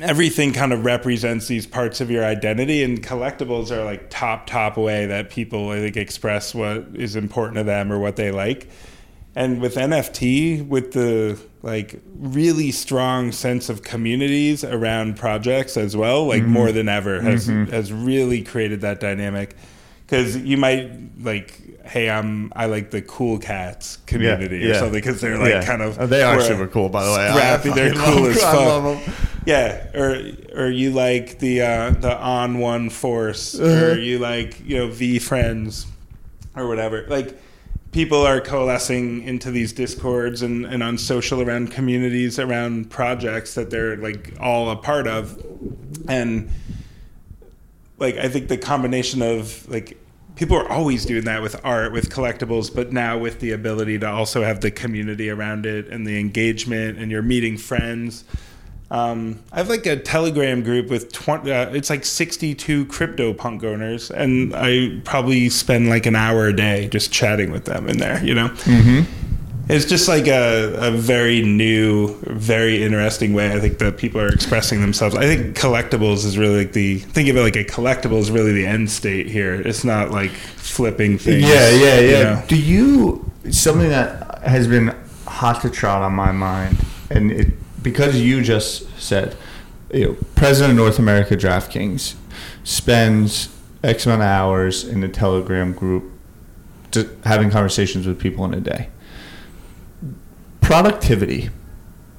S3: everything kind of represents these parts of your identity, and collectibles are like top top way that people I think express what is important to them or what they like. And with NFT, with the like really strong sense of communities around projects as well, like more than ever, has has really created that dynamic. Because you might like, hey, I'm I like the cool cats community or
S1: yeah.
S3: something because they're like
S1: Yeah.
S3: kind of
S1: Oh, they are
S3: we're
S1: super cool, by the way. I
S3: Scrappy, they're cool
S1: love-
S3: as
S1: I
S3: fuck. Yeah, or or you like the uh, the 0N1 Force,
S1: Uh-huh.
S3: or you like you know VeeFriends, or whatever. Like people are coalescing into these discords and, and on social around communities around projects that they're like all a part of, and like I think the combination of like people are always doing that with art with collectibles but now with the ability to also have the community around it and the engagement and you're meeting friends um, I have like a Telegram group with 20, uh, it's like 62 CryptoPunk owners, and I probably spend like an hour a day just chatting with them in there, you know? Mm-hmm. It's just like a, a very new, very interesting way I think that people are expressing themselves. I think collectibles is really like the, think of it like a collectible is really the end state here. It's not like flipping things.
S1: Yeah, yeah,
S3: you
S1: yeah.
S3: know?
S1: Do you something that has been hot to trot on my mind, and it because you just said, you know, President of North America DraftKings spends X amount of hours in the Telegram group, having conversations with people in a day. Productivity,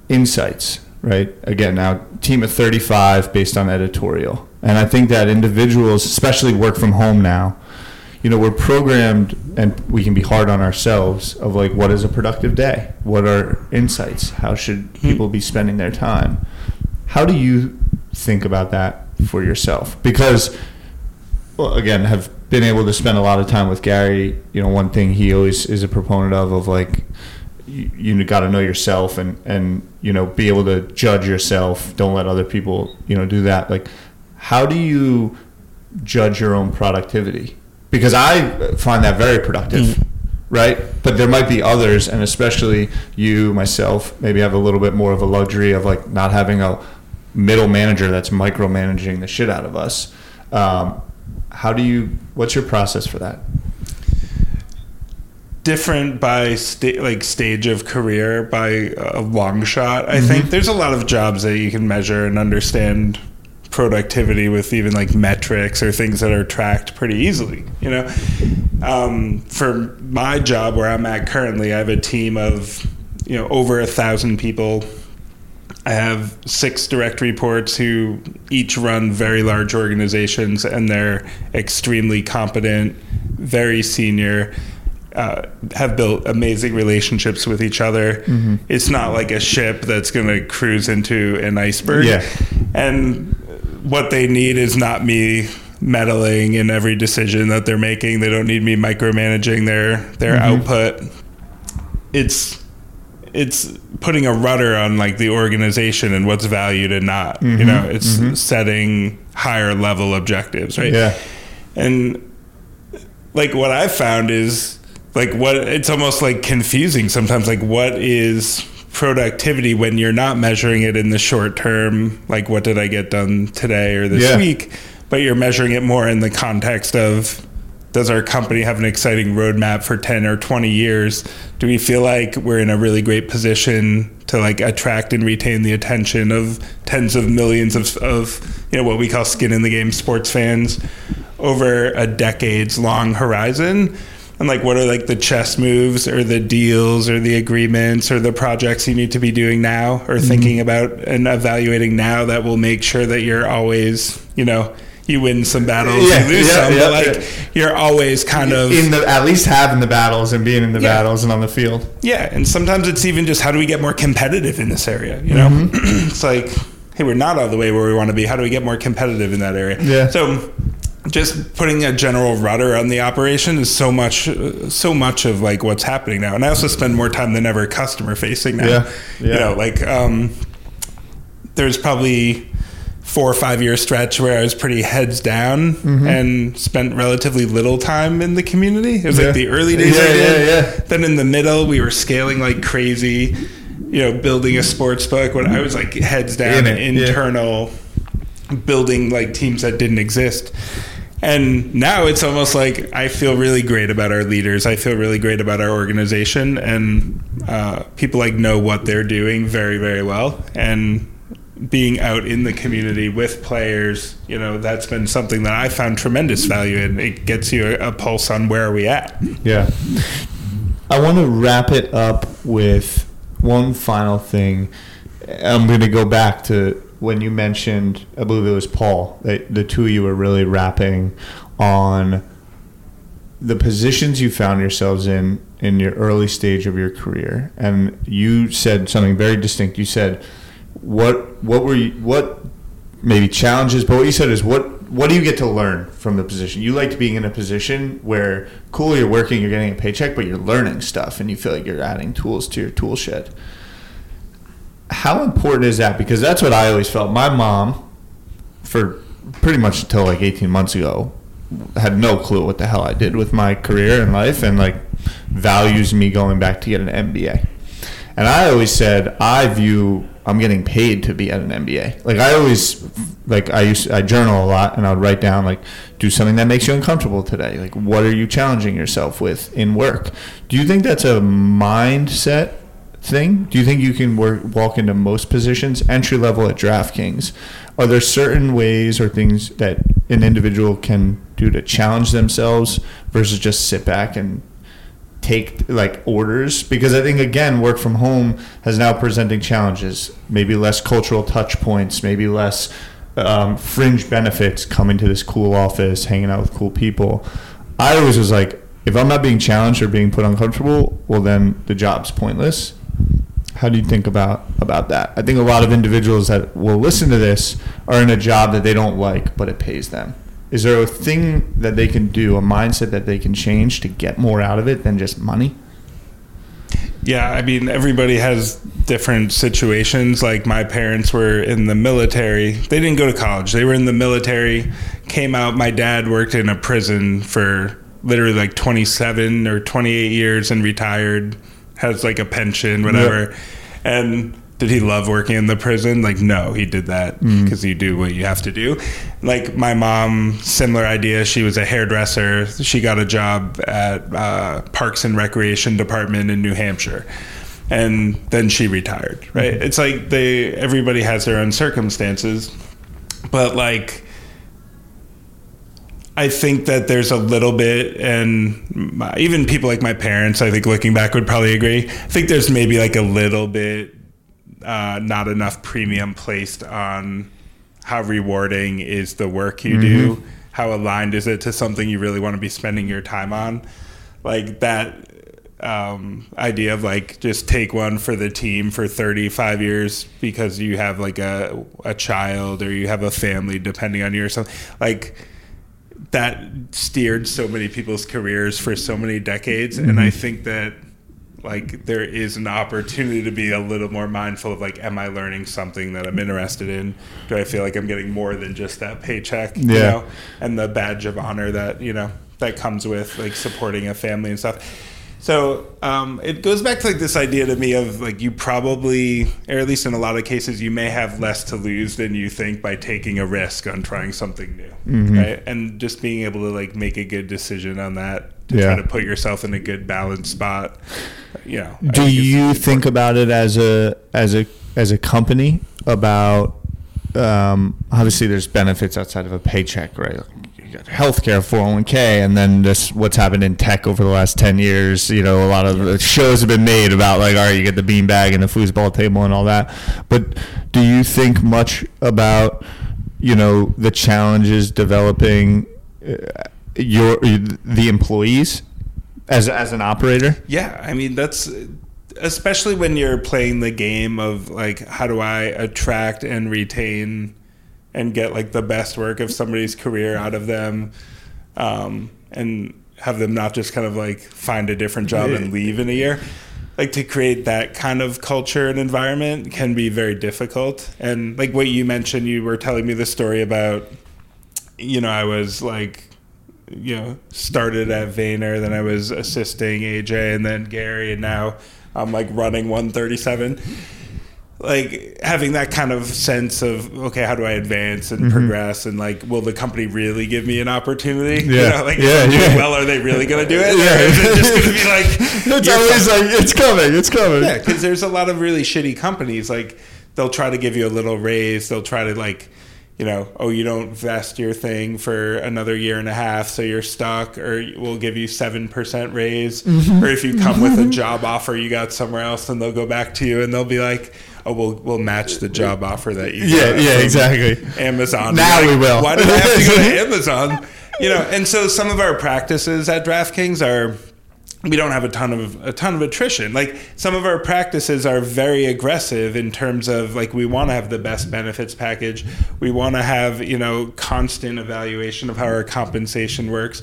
S1: insights, right? Again, now team of 35 based on editorial. And I think that individuals, especially work from home now, you know, we're programmed and we can be hard on ourselves of like, what is a productive day? What are insights? How should hmm. people be spending their time? How do you think about that for yourself? Because, well, again, have been able to spend a lot of time with Gary. You know, one thing he always is a proponent of, of like, you, you got to know yourself and, and, you know, be able to judge yourself. Don't let other people, you know, do that. Like, how do you judge your own productivity? Because I find that very productive, right? But there might be others, and especially you, myself, maybe have a little bit more of a luxury of like not having a middle manager that's micromanaging the shit out of us. Um, how do you? What's your process for that?
S3: Different by sta- like stage of career by a long shot. I think there's a lot of jobs that you can measure and understand productivity with even like metrics or things that are tracked pretty easily. You know, um, for my job where I'm at currently, I have a team of you know over a thousand people. I have six direct reports who each run very large organizations and they're extremely competent, very senior, uh, have built amazing relationships with each other.
S1: Mm-hmm.
S3: It's not like a ship that's going to cruise into an iceberg.
S1: Yeah.
S3: And what they need is not me meddling in every decision that they're making. They don't need me micromanaging their their
S1: Mm-hmm.
S3: output. It's it's putting a rudder on like the organization and what's valued and not.
S1: Mm-hmm.
S3: You know, it's setting higher level objectives, right?
S1: Yeah.
S3: And like what I've found is like what it's almost like confusing sometimes like what is productivity when you're not measuring it in the short term? Like what did I get done today or this
S1: Yeah.
S3: week? But you're measuring it more in the context of does our company have an exciting roadmap for 10 or 20 years? Do we feel like we're in a really great position to like attract and retain the attention of tens of millions of, of you know what we call skin in the game sports fans over a decades long horizon and like what are like the chess moves or the deals or the agreements or the projects you need to be doing now or thinking about and evaluating now that will make sure that you're always you know you win some battles
S1: Yeah,
S3: you lose
S1: yeah,
S3: some
S1: yeah,
S3: but like
S1: yeah.
S3: you're always kind of
S1: in the at least having the battles and being in the battles and on the field.
S3: yeah, and sometimes it's even just how do we get more competitive in this area? You know,
S1: Mm-hmm.
S3: it's like, hey, we're not all the way where we want to be. How do we get more competitive in that area?
S1: Yeah.
S3: So, just putting a general rudder on the operation is so much, so much of like what's happening now. And I also spend more time than ever customer facing now.
S1: Yeah, yeah.
S3: You know, like um, there's probably four or five year stretch where I was pretty heads down
S1: Mm-hmm.
S3: and spent relatively little time in the community. It was
S1: Yeah.
S3: like the early days.
S1: Yeah,
S3: I did.
S1: yeah, yeah.
S3: Then in the middle, we were scaling like crazy. You know, building a sports book when I was like heads down,
S1: In
S3: internal, building like teams that didn't exist. And now it's almost like I feel really great about our leaders. I feel really great about our organization, and uh, people like know what they're doing very, very well. And being out in the community with players, you know, that's been something that I found tremendous value in. It gets you a, a pulse on where are we at.
S1: Yeah. I want to wrap it up with one final thing. I'm going to go back to when you mentioned, I believe it was Paul, that the two of you were really rapping on the positions you found yourselves in in your early stage of your career. And you said something very distinct. You said, what, what were you, what maybe challenges, but what you said is what what do you get to learn from the position? You liked being in a position where cool, you're working, you're getting a paycheck, but you're learning stuff and you feel like you're adding tools to your tool shed. How important is that? Because that's what I always felt. My mom, for pretty much until like 18 months ago, had no clue what the hell I did with my career and life and like values me going back to get an MBA. And I always said I view I'm getting paid to be at an MBA. Like I always like I used I journal a lot and I'd write down like do something that makes you uncomfortable today. Like what are you challenging yourself with in work? Do you think that's a mindset thing? Do you think you can work walk into most positions? Entry level at DraftKings? Are there certain ways or things that an individual can do to challenge themselves versus just sit back and take like orders? Because I think again work from home has now presenting challenges. Maybe less cultural touch points maybe less um, fringe benefits coming to this cool office hanging out with cool people. I always was like if I'm not being challenged or being put uncomfortable well then the job's pointless how do you think about about that I think a lot of individuals that will listen to this are in a job that they don't like but it pays them is there a thing that they can do, a mindset that they can change to get more out of it than just money?
S3: Yeah, I mean, everybody has different situations. Like my parents were in the military. They didn't go to college. They were in the military, came out. My dad worked in a prison for literally like 27 or 28 years and retired, has like a pension, whatever. And did he love working in the prison? Like, no, he did that because you do what you have to do. Like, my mom, similar idea. She was a hairdresser. She got a job at uh, Parks and Recreation Department in New Hampshire. And then she retired, right? It's like they, everybody has their own circumstances. but like I think that there's a little bit, and my, even people like my parents, I think looking back would probably agree. I think there's maybe like a little bit uh, not enough premium placed on how rewarding is the work you do, how aligned is it to something you really want to be spending your time on, like that um, idea of like just take one for the team for 35 years because you have like a, a child or you have a family depending on you or something. Like that steered so many people's careers for so many decades. And i mm-hmm. think that like there is an opportunity to be a little more mindful of like am i learning something that i'm interested in? Do i feel like i'm getting more than just that paycheck you
S1: Yeah.
S3: know? And the badge of honor that you know that comes with like supporting a family and stuff so um, it goes back to like this idea to me of like you probably, or at least in a lot of cases, you may have less to lose than you think by taking a risk on trying something new,
S1: Mm-hmm.
S3: right? And just being able to like make a good decision on that to
S1: Yeah.
S3: try to put yourself in a good balanced spot. You know,
S1: Do
S3: think
S1: you think about it as a as a as a company about um, obviously there's benefits outside of a paycheck, right? Healthcare, 401k, and then this what's happened in tech over the last 10 years. You know, a lot of shows have been made about like, all right, you get the beanbag and the foosball table and all that. But do you think much about you know the challenges developing uh, your the employees as as an operator?
S3: Yeah, I mean that's especially when you're playing the game of like how do I attract and retain and get like the best work of somebody's career out of them um, and have them not just kind of like find a different job and leave in a year. Like to create that kind of culture and environment can be very difficult. And like what you mentioned you were telling me the story about you know i was like you know, started at Vayner, then I was assisting AJ and then Gary, and now I'm like running 137. Like having that kind of sense of okay, how do I advance and progress, and like, will the company really give me an opportunity? You
S1: Yeah.
S3: know, like,
S1: Yeah,
S3: if I'm doing
S1: yeah.
S3: well, are they really going to do it?
S1: Yeah.
S3: Or is it just going to be like
S1: It's always
S3: fine?
S1: like it's coming, it's coming.
S3: Yeah, because there's a lot of really shitty companies. Like they'll try to give you a little raise. They'll try to like, you know, oh, you don't vest your thing for another year and a half, so you're stuck, or we'll give you seven percent raise.
S1: Mm-hmm.
S3: Or if you come with a job offer you got somewhere else, then they'll go back to you and they'll be like. Oh, we'll we'll match the job offer that you
S1: Yeah,
S3: got
S1: yeah, exactly.
S3: Amazon.
S1: Now
S3: You're
S1: we will.
S3: Why do I have to go to Amazon? You know, and so some of our practices at DraftKings are we don't have a ton of a ton of attrition. Like some of our practices are very aggressive in terms of like we want to have the best benefits package. We want to have you know constant evaluation of how our compensation works.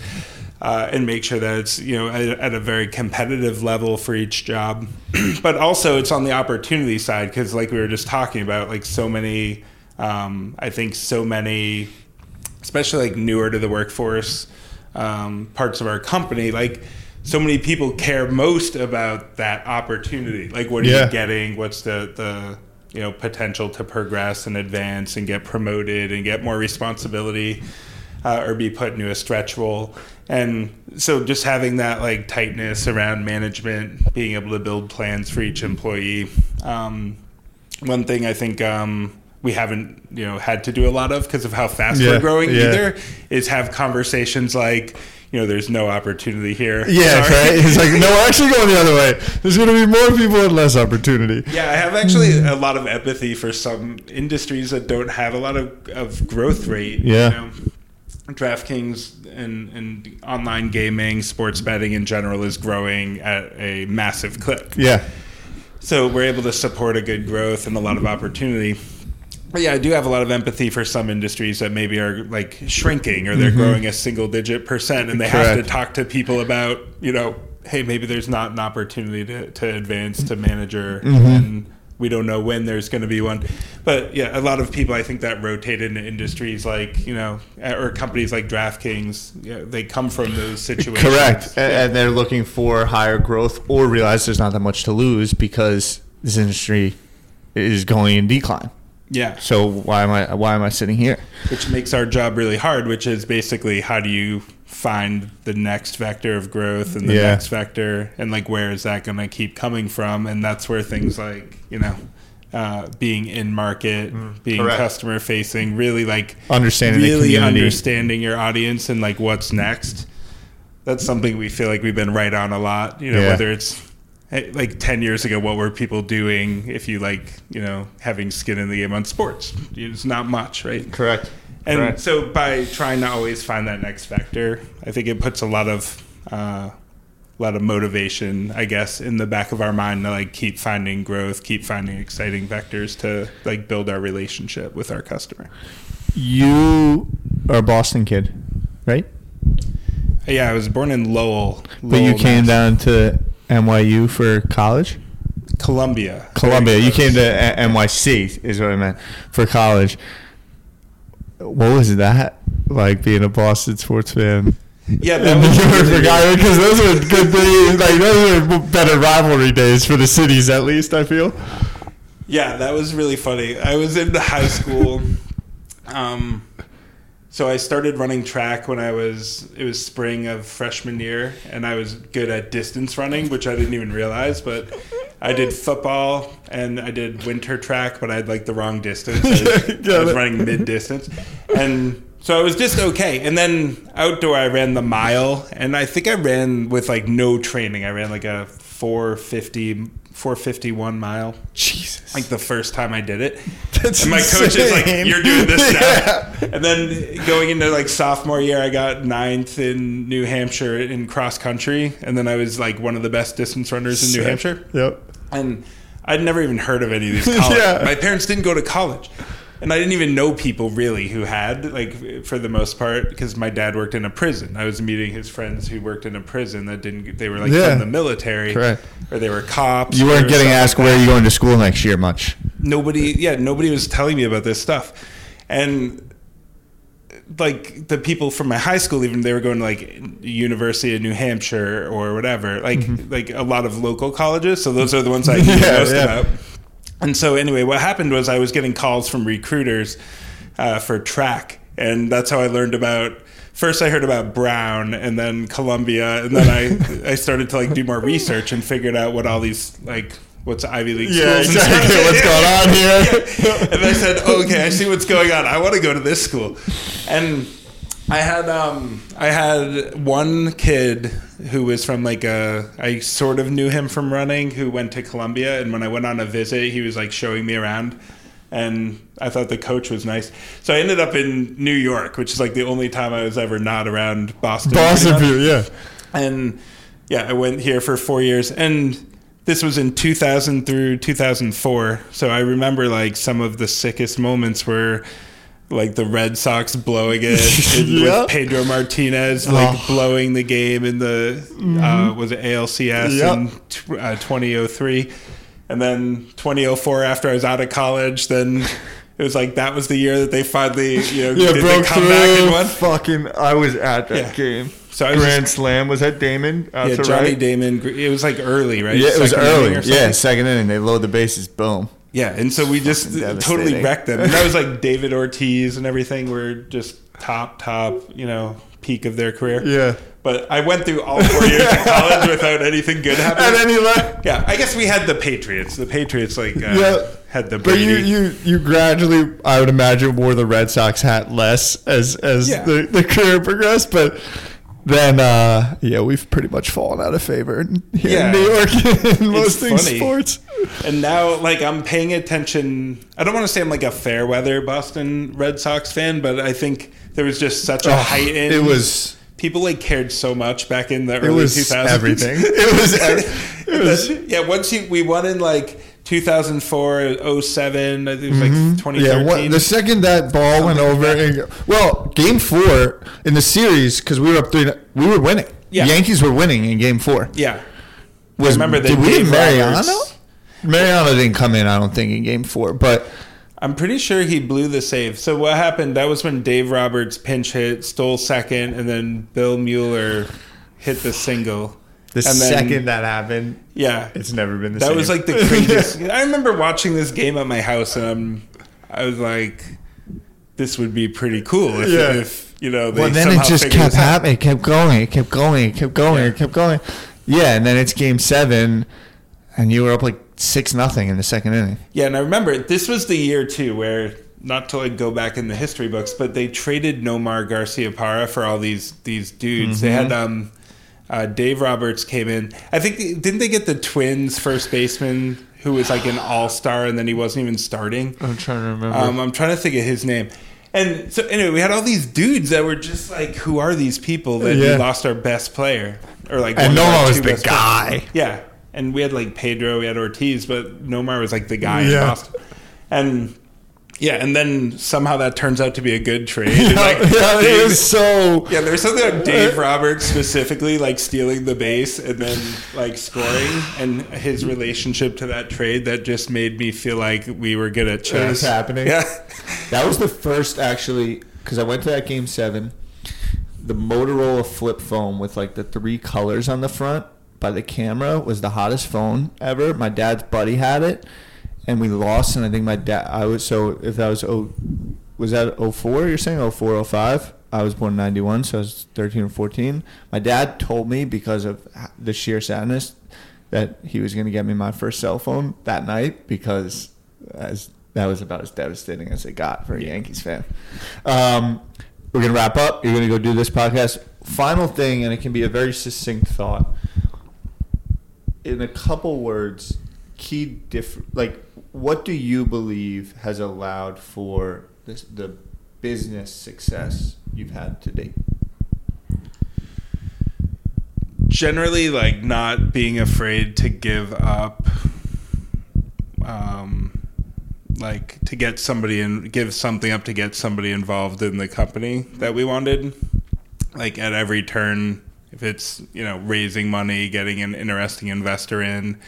S3: Uh, and make sure that it's you know at, at a very competitive level for each job, but also it's on the opportunity side because like we were just talking about, like so many, um, I think so many especially like newer to the workforce um, parts of our company, like so many people care most about that opportunity. Like, what are
S1: Yeah.
S3: you getting? What's the the you know potential to progress and advance and get promoted and get more responsibility uh, or be put into a stretch role. And so, just having that like tightness around management, being able to build plans for each employee. Um, one thing I think um, we haven't you know had to do a lot of because of how fast
S1: Yeah,
S3: we're growing
S1: yeah.
S3: either is have conversations like you know there's no opportunity here.
S1: Yeah,
S3: Sorry.
S1: right. It's like no, we're actually going the other way. There's going to be more people and less opportunity.
S3: Yeah, I have actually a lot of empathy for some industries that don't have a lot of, of growth rate.
S1: Yeah.
S3: You know, DraftKings and, and online gaming, sports betting in general is growing at a massive clip.
S1: Yeah,
S3: So we're able to support a good growth and a lot of opportunity. But yeah, I do have a lot of empathy for some industries that maybe are like shrinking or they're mm-hmm. growing a single digit percent and they have to talk to people about, you know, hey, maybe there's not an opportunity to, to advance to manager mm-hmm. and we don't know when there's going to be one. But yeah, a lot of people I think that rotate into industries like, you know, eh, or companies like DraftKings, you know, they come from those situations.
S1: correct. A- And they're looking for higher growth or realize there's not that much to lose because this industry is going in decline.
S3: Yeah.
S1: So why am I why am I sitting here?
S3: which makes our job really hard which is basically how do you find the next vector of growth and the
S1: Yeah.
S3: next vector and like where is that going to keep coming from and that's where things like you know uh, being in market, being
S1: correct.
S3: customer facing, really like
S1: Understanding
S3: really
S1: community.
S3: understanding your audience and like what's next. That's something we feel like we've been right on a lot. You know,
S1: Yeah.
S3: whether it's eh, like 10 years ago, what were people doing if you like, you know, having skin in the game on sports? It's not much, right?
S1: Correct.
S3: And
S1: Correct.
S3: so by trying to always find that next vector, I think it puts a lot of uh, a lot of motivation, I guess, in the back of our mind to like keep finding growth, keep finding exciting vectors to like build our relationship with our customer.
S1: You are a Boston kid, right?
S3: Yeah, I was born in Lowell,
S1: But you came down to NYU for college.
S3: Columbia.
S1: Columbia. You came to NYC is what I meant for college. What was that like being a Boston sports fan?
S3: Yeah, that
S1: in
S3: was
S1: York
S3: really-
S1: for guy because those were good days. Like those were better rivalry days for the cities, at least I feel.
S3: Yeah, that was really funny. I was in the high school. Um, so I started running track when I was it was spring of freshman year, and I was good at distance running, which I didn't even realize. But I did football and I did winter track, but I had like the wrong distance. I was, I was running mid distance, and so I was just okay. And then outdoor, I ran the mile, and I think I ran with like no training. I ran like a 450, 451 mile
S1: Jesus,
S3: like the first time I did it.
S1: That's
S3: and my coach is like, "You're doing this now."
S1: Yeah.
S3: And then going into like sophomore year, I got ninth in New Hampshire in cross country, and then I was like one of the best distance runners in New Hampshire.
S1: Yep.
S3: And I'd never even heard of any of these colleges.
S1: Yeah.
S3: My parents didn't go to college. And I didn't even know people really who had, like, for the most part, because my dad worked in a prison. I was meeting his friends who worked in a prison that didn't, they were like
S1: Yeah.
S3: from the military.
S1: Correct.
S3: Or they were cops.
S1: You weren't getting asked
S3: like
S1: where
S3: that
S1: are you going to school next year much.
S3: nobody yeah nobody was telling me about this stuff and like the people from my high school even they were going to like university of new hampshire or whatever like like a lot of local colleges so those are the ones i knew
S1: Mm-hmm. Yeah,
S3: most
S1: yeah.
S3: about and so anyway what happened was i was getting calls from recruiters uh, for track and that's how i learned about first i heard about brown and then columbia and then i i started to like do more research and figured out what all these like what's ivy league
S1: Yeah,
S3: schools and stuff-
S1: exactly. What's going on here?
S3: and I said, "Okay, I see what's going on. I want to go to this school." And I had um I had one kid who was from like a I sort of knew him from running who went to Columbia and when I went on a visit he was like showing me around and I thought the coach was nice. So I ended up in New York, which is like the only time I was ever not around Boston.
S1: Boston, yeah.
S3: and yeah, I went here for four years, and this was in 2000 through 2004. So I remember like some of the sickest moments were like the Red Sox blowing it and
S1: Yeah.
S3: with Pedro Martinez like
S1: Oh.
S3: blowing the game in the uh, was it ALCS
S1: Yep.
S3: in t- uh, 2003, and then 2004 after I was out of college, then. It was like that was the year that they finally, you know,
S1: Yeah,
S3: did
S1: broke
S3: comeback and won.
S1: Fucking, I was at that
S3: Yeah.
S1: game.
S3: So I was
S1: Grand
S3: just-
S1: Slam was that Damon? Out
S3: Yeah, Johnny
S1: right?
S3: Damon. It was like early, right?
S1: Yeah, it was
S3: Second inning
S1: early. Yeah, second inning. They load the bases. Boom.
S3: Yeah, and so we just totally wrecked them. And that was like David Ortiz and everything were just top, top, you know, peak of their career.
S1: Yeah.
S3: But I went through all four years of college without anything good happening.
S1: And then he left.
S3: yeah, I guess we had the Patriots. The Patriots like uh,
S1: Yeah.
S3: had the
S1: But you, you, you gradually, I would imagine, wore the Red Sox hat less as as
S3: Yeah.
S1: the, the career progressed. But then, uh, yeah, we've pretty much fallen out of favor in, here
S3: Yeah.
S1: in New York in most things
S3: funny.
S1: sports.
S3: and now like I'm paying attention. I don't want to say I'm like a fair weather Boston Red Sox fan, but I think there was just such a
S1: Oh,
S3: heightened.
S1: it was
S3: people like cared so much back in the early
S1: was
S3: 2000s.
S1: everything. It was ev- it was
S3: yeah, once you we won in like 2004, 07, I think it was like 2013.
S1: Mm-hmm. Yeah, one, the second that ball went over, and, well, game four in the series because we were up three, we were winning.
S3: Yeah.
S1: The Yankees were winning in game four.
S3: yeah.
S1: Was
S3: remember that
S1: did we Mariano?
S3: Roberts-
S1: Mariano didn't come in, I don't think, in game four. But
S3: I'm pretty sure he blew the save. So what happened? That was when Dave Roberts pinch hit, stole second, and then Bill Mueller hit the single.
S1: The
S3: And then-
S1: second that happened,
S3: Yeah,
S1: it's never been the
S3: that
S1: same.
S3: That was like the craziest. I remember watching this game at my house, and I'm, I was like, "This would be pretty cool if,
S1: Yeah.
S3: if you know." They
S1: well, then it just kept happening. It kept going. It kept going. It kept going.
S3: Yeah.
S1: It kept going. Yeah, and then it's game seven. and you were up like six nothing in the second inning.
S3: Yeah, and I remember this was the year too where not to like go back in the history books, but they traded Nomar Garciaparra for all these these dudes. They had um, uh, Dave Roberts came in. I think didn't they get the Twins first baseman who was like an all star and then he wasn't even starting.
S1: I'm trying to remember.
S3: Um, I'm trying to think of his name. And so anyway, we had all these dudes that were just like, who are these people that
S1: Yeah.
S3: we lost our best player or like
S1: And
S3: one of our
S1: Nomar was the
S3: best players.
S1: guy.
S3: Yeah, and we had like Pedro, we had Ortiz, but Nomar was like the guy in
S1: Yeah.
S3: Boston. And yeah, and then somehow that turns out to be a good trade. And, like,
S1: yeah, it was so.
S3: yeah, there's something about Dave Roberts specifically, like stealing the base and then like scoring, and his relationship to that trade that just made me feel like we were good at chess.
S1: It was happening.
S3: Yeah,
S1: That was the first actually because I went to that game seven. The Motorola flip phone with like the three colors on the front by the camera was the hottest phone ever. My dad's buddy had it, and we lost. And I think my dad. I was so if that was oh, was that 04 You're saying 04, 05? I was born in ninety one, so I was thirteen or fourteen. My dad told me because of the sheer sadness that he was going to get me my first cell phone that night because as that was about as devastating as it got for a Yankees fan. Um, we're gonna wrap up. You're gonna go do this podcast. Final thing, and it can be a very succinct thought. In a couple words, key diff like what do you believe has allowed for this, the business success you've had to date?
S3: generally like not being afraid to give up um like to get somebody and give something up to get somebody involved in the company that we wanted like at every turn if it's you know raising money getting an interesting investor in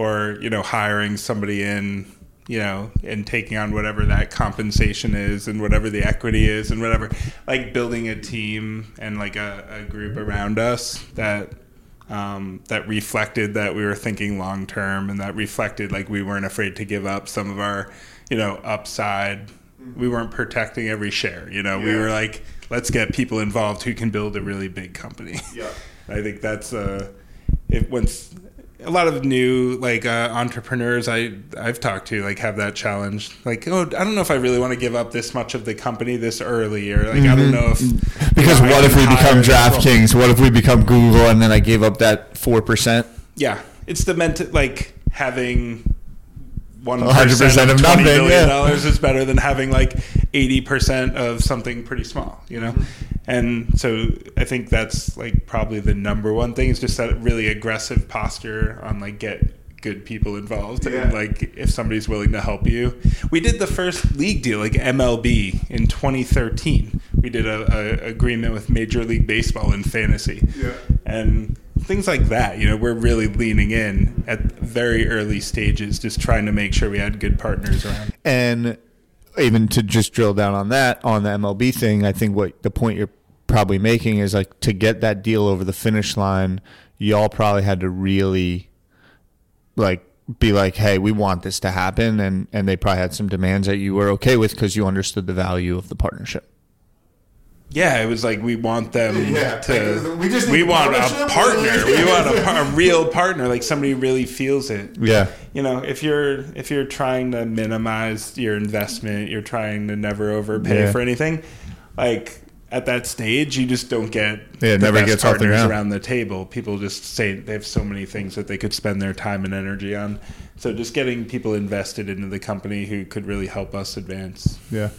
S3: or you know hiring somebody in you know and taking on whatever that compensation is and whatever the equity is and whatever like building a team and like a, a group around us that um, that reflected that we were thinking long term and that reflected like we weren't afraid to give up some of our you know upside. We weren't protecting every share you know? We were like let's get people involved who can build a really big company.
S1: Yeah.
S3: i think that's uh it once a lot of new like uh, entrepreneurs I I've talked to like have that challenge like oh I don't know if I really want to give up this much of the company this early or like I don't know if
S1: Mm-hmm. Because
S3: know,
S1: what if we become. DraftKings? What if we become Google and then I gave up that four percent?
S3: Yeah, it's the meant like having one
S1: 100% of
S3: of twenty
S1: nothing,
S3: billion
S1: yeah.
S3: dollars is better than having like eighty percent of something pretty small, you know. And so I think that's like probably the number one thing is just that really aggressive posture on like get good people involved
S1: Yeah.
S3: and like if somebody's willing to help you. We did the first league deal like MLB in 2013. We did a, a agreement with Major League Baseball in fantasy
S1: Yeah.
S3: and things like that. You know, we're really leaning in at very early stages, just trying to make sure we had good partners around.
S1: And even to just drill down on that on the MLB thing, I think what the point you're probably making is like to get that deal over the finish line, y'all probably had to really like be like, "Hey, we want this to happen," and and they probably had some demands that you were okay with because you understood the value of the partnership.
S3: Yeah, it was like we want them
S1: Yeah,
S3: to.
S1: like, we just
S3: we want a partner. we want a, par- a real partner, like somebody who really feels it.
S1: Yeah,
S3: You know, if you're if you're trying to minimize your investment, you're trying to never overpay
S1: Yeah.
S3: for anything. Like at that stage, you just don't get
S1: Yeah, it
S3: the
S1: never
S3: best
S1: gets off the
S3: partners
S1: ground.
S3: around the table. People just say they have so many things that they could spend their time and energy on. So just getting people invested into the company who could really help us advance.
S1: yeah,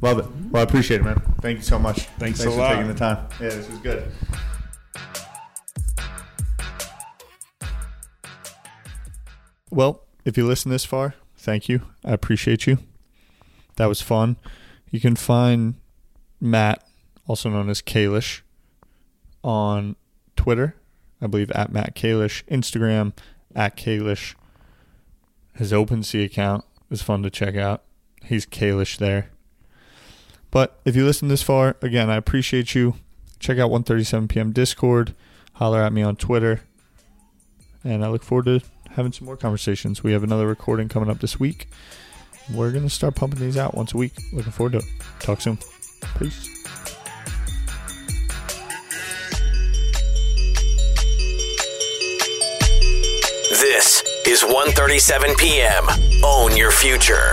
S1: love it. Well, I appreciate it, man. Thank you so much.
S3: Thanks a
S1: for
S3: lot.
S1: taking the time. Yeah, this was good. Well, if you listen this far, thank you. I appreciate you. That was fun. You can find Matt, also known as Kalish, on Twitter. I believe at Matt Kalish, Instagram at Kalish. His OpenSea account is fun to check out. He's Kalish there. But if you listen this far, again, I appreciate you. Check out 137 p.m. Discord. Holler at me on Twitter. And I look forward to having some more conversations. We have another recording coming up this week. We're going to start pumping these out once a week. Looking forward to it. Talk soon. Peace.
S2: This is 1:37 p.m. Own your future.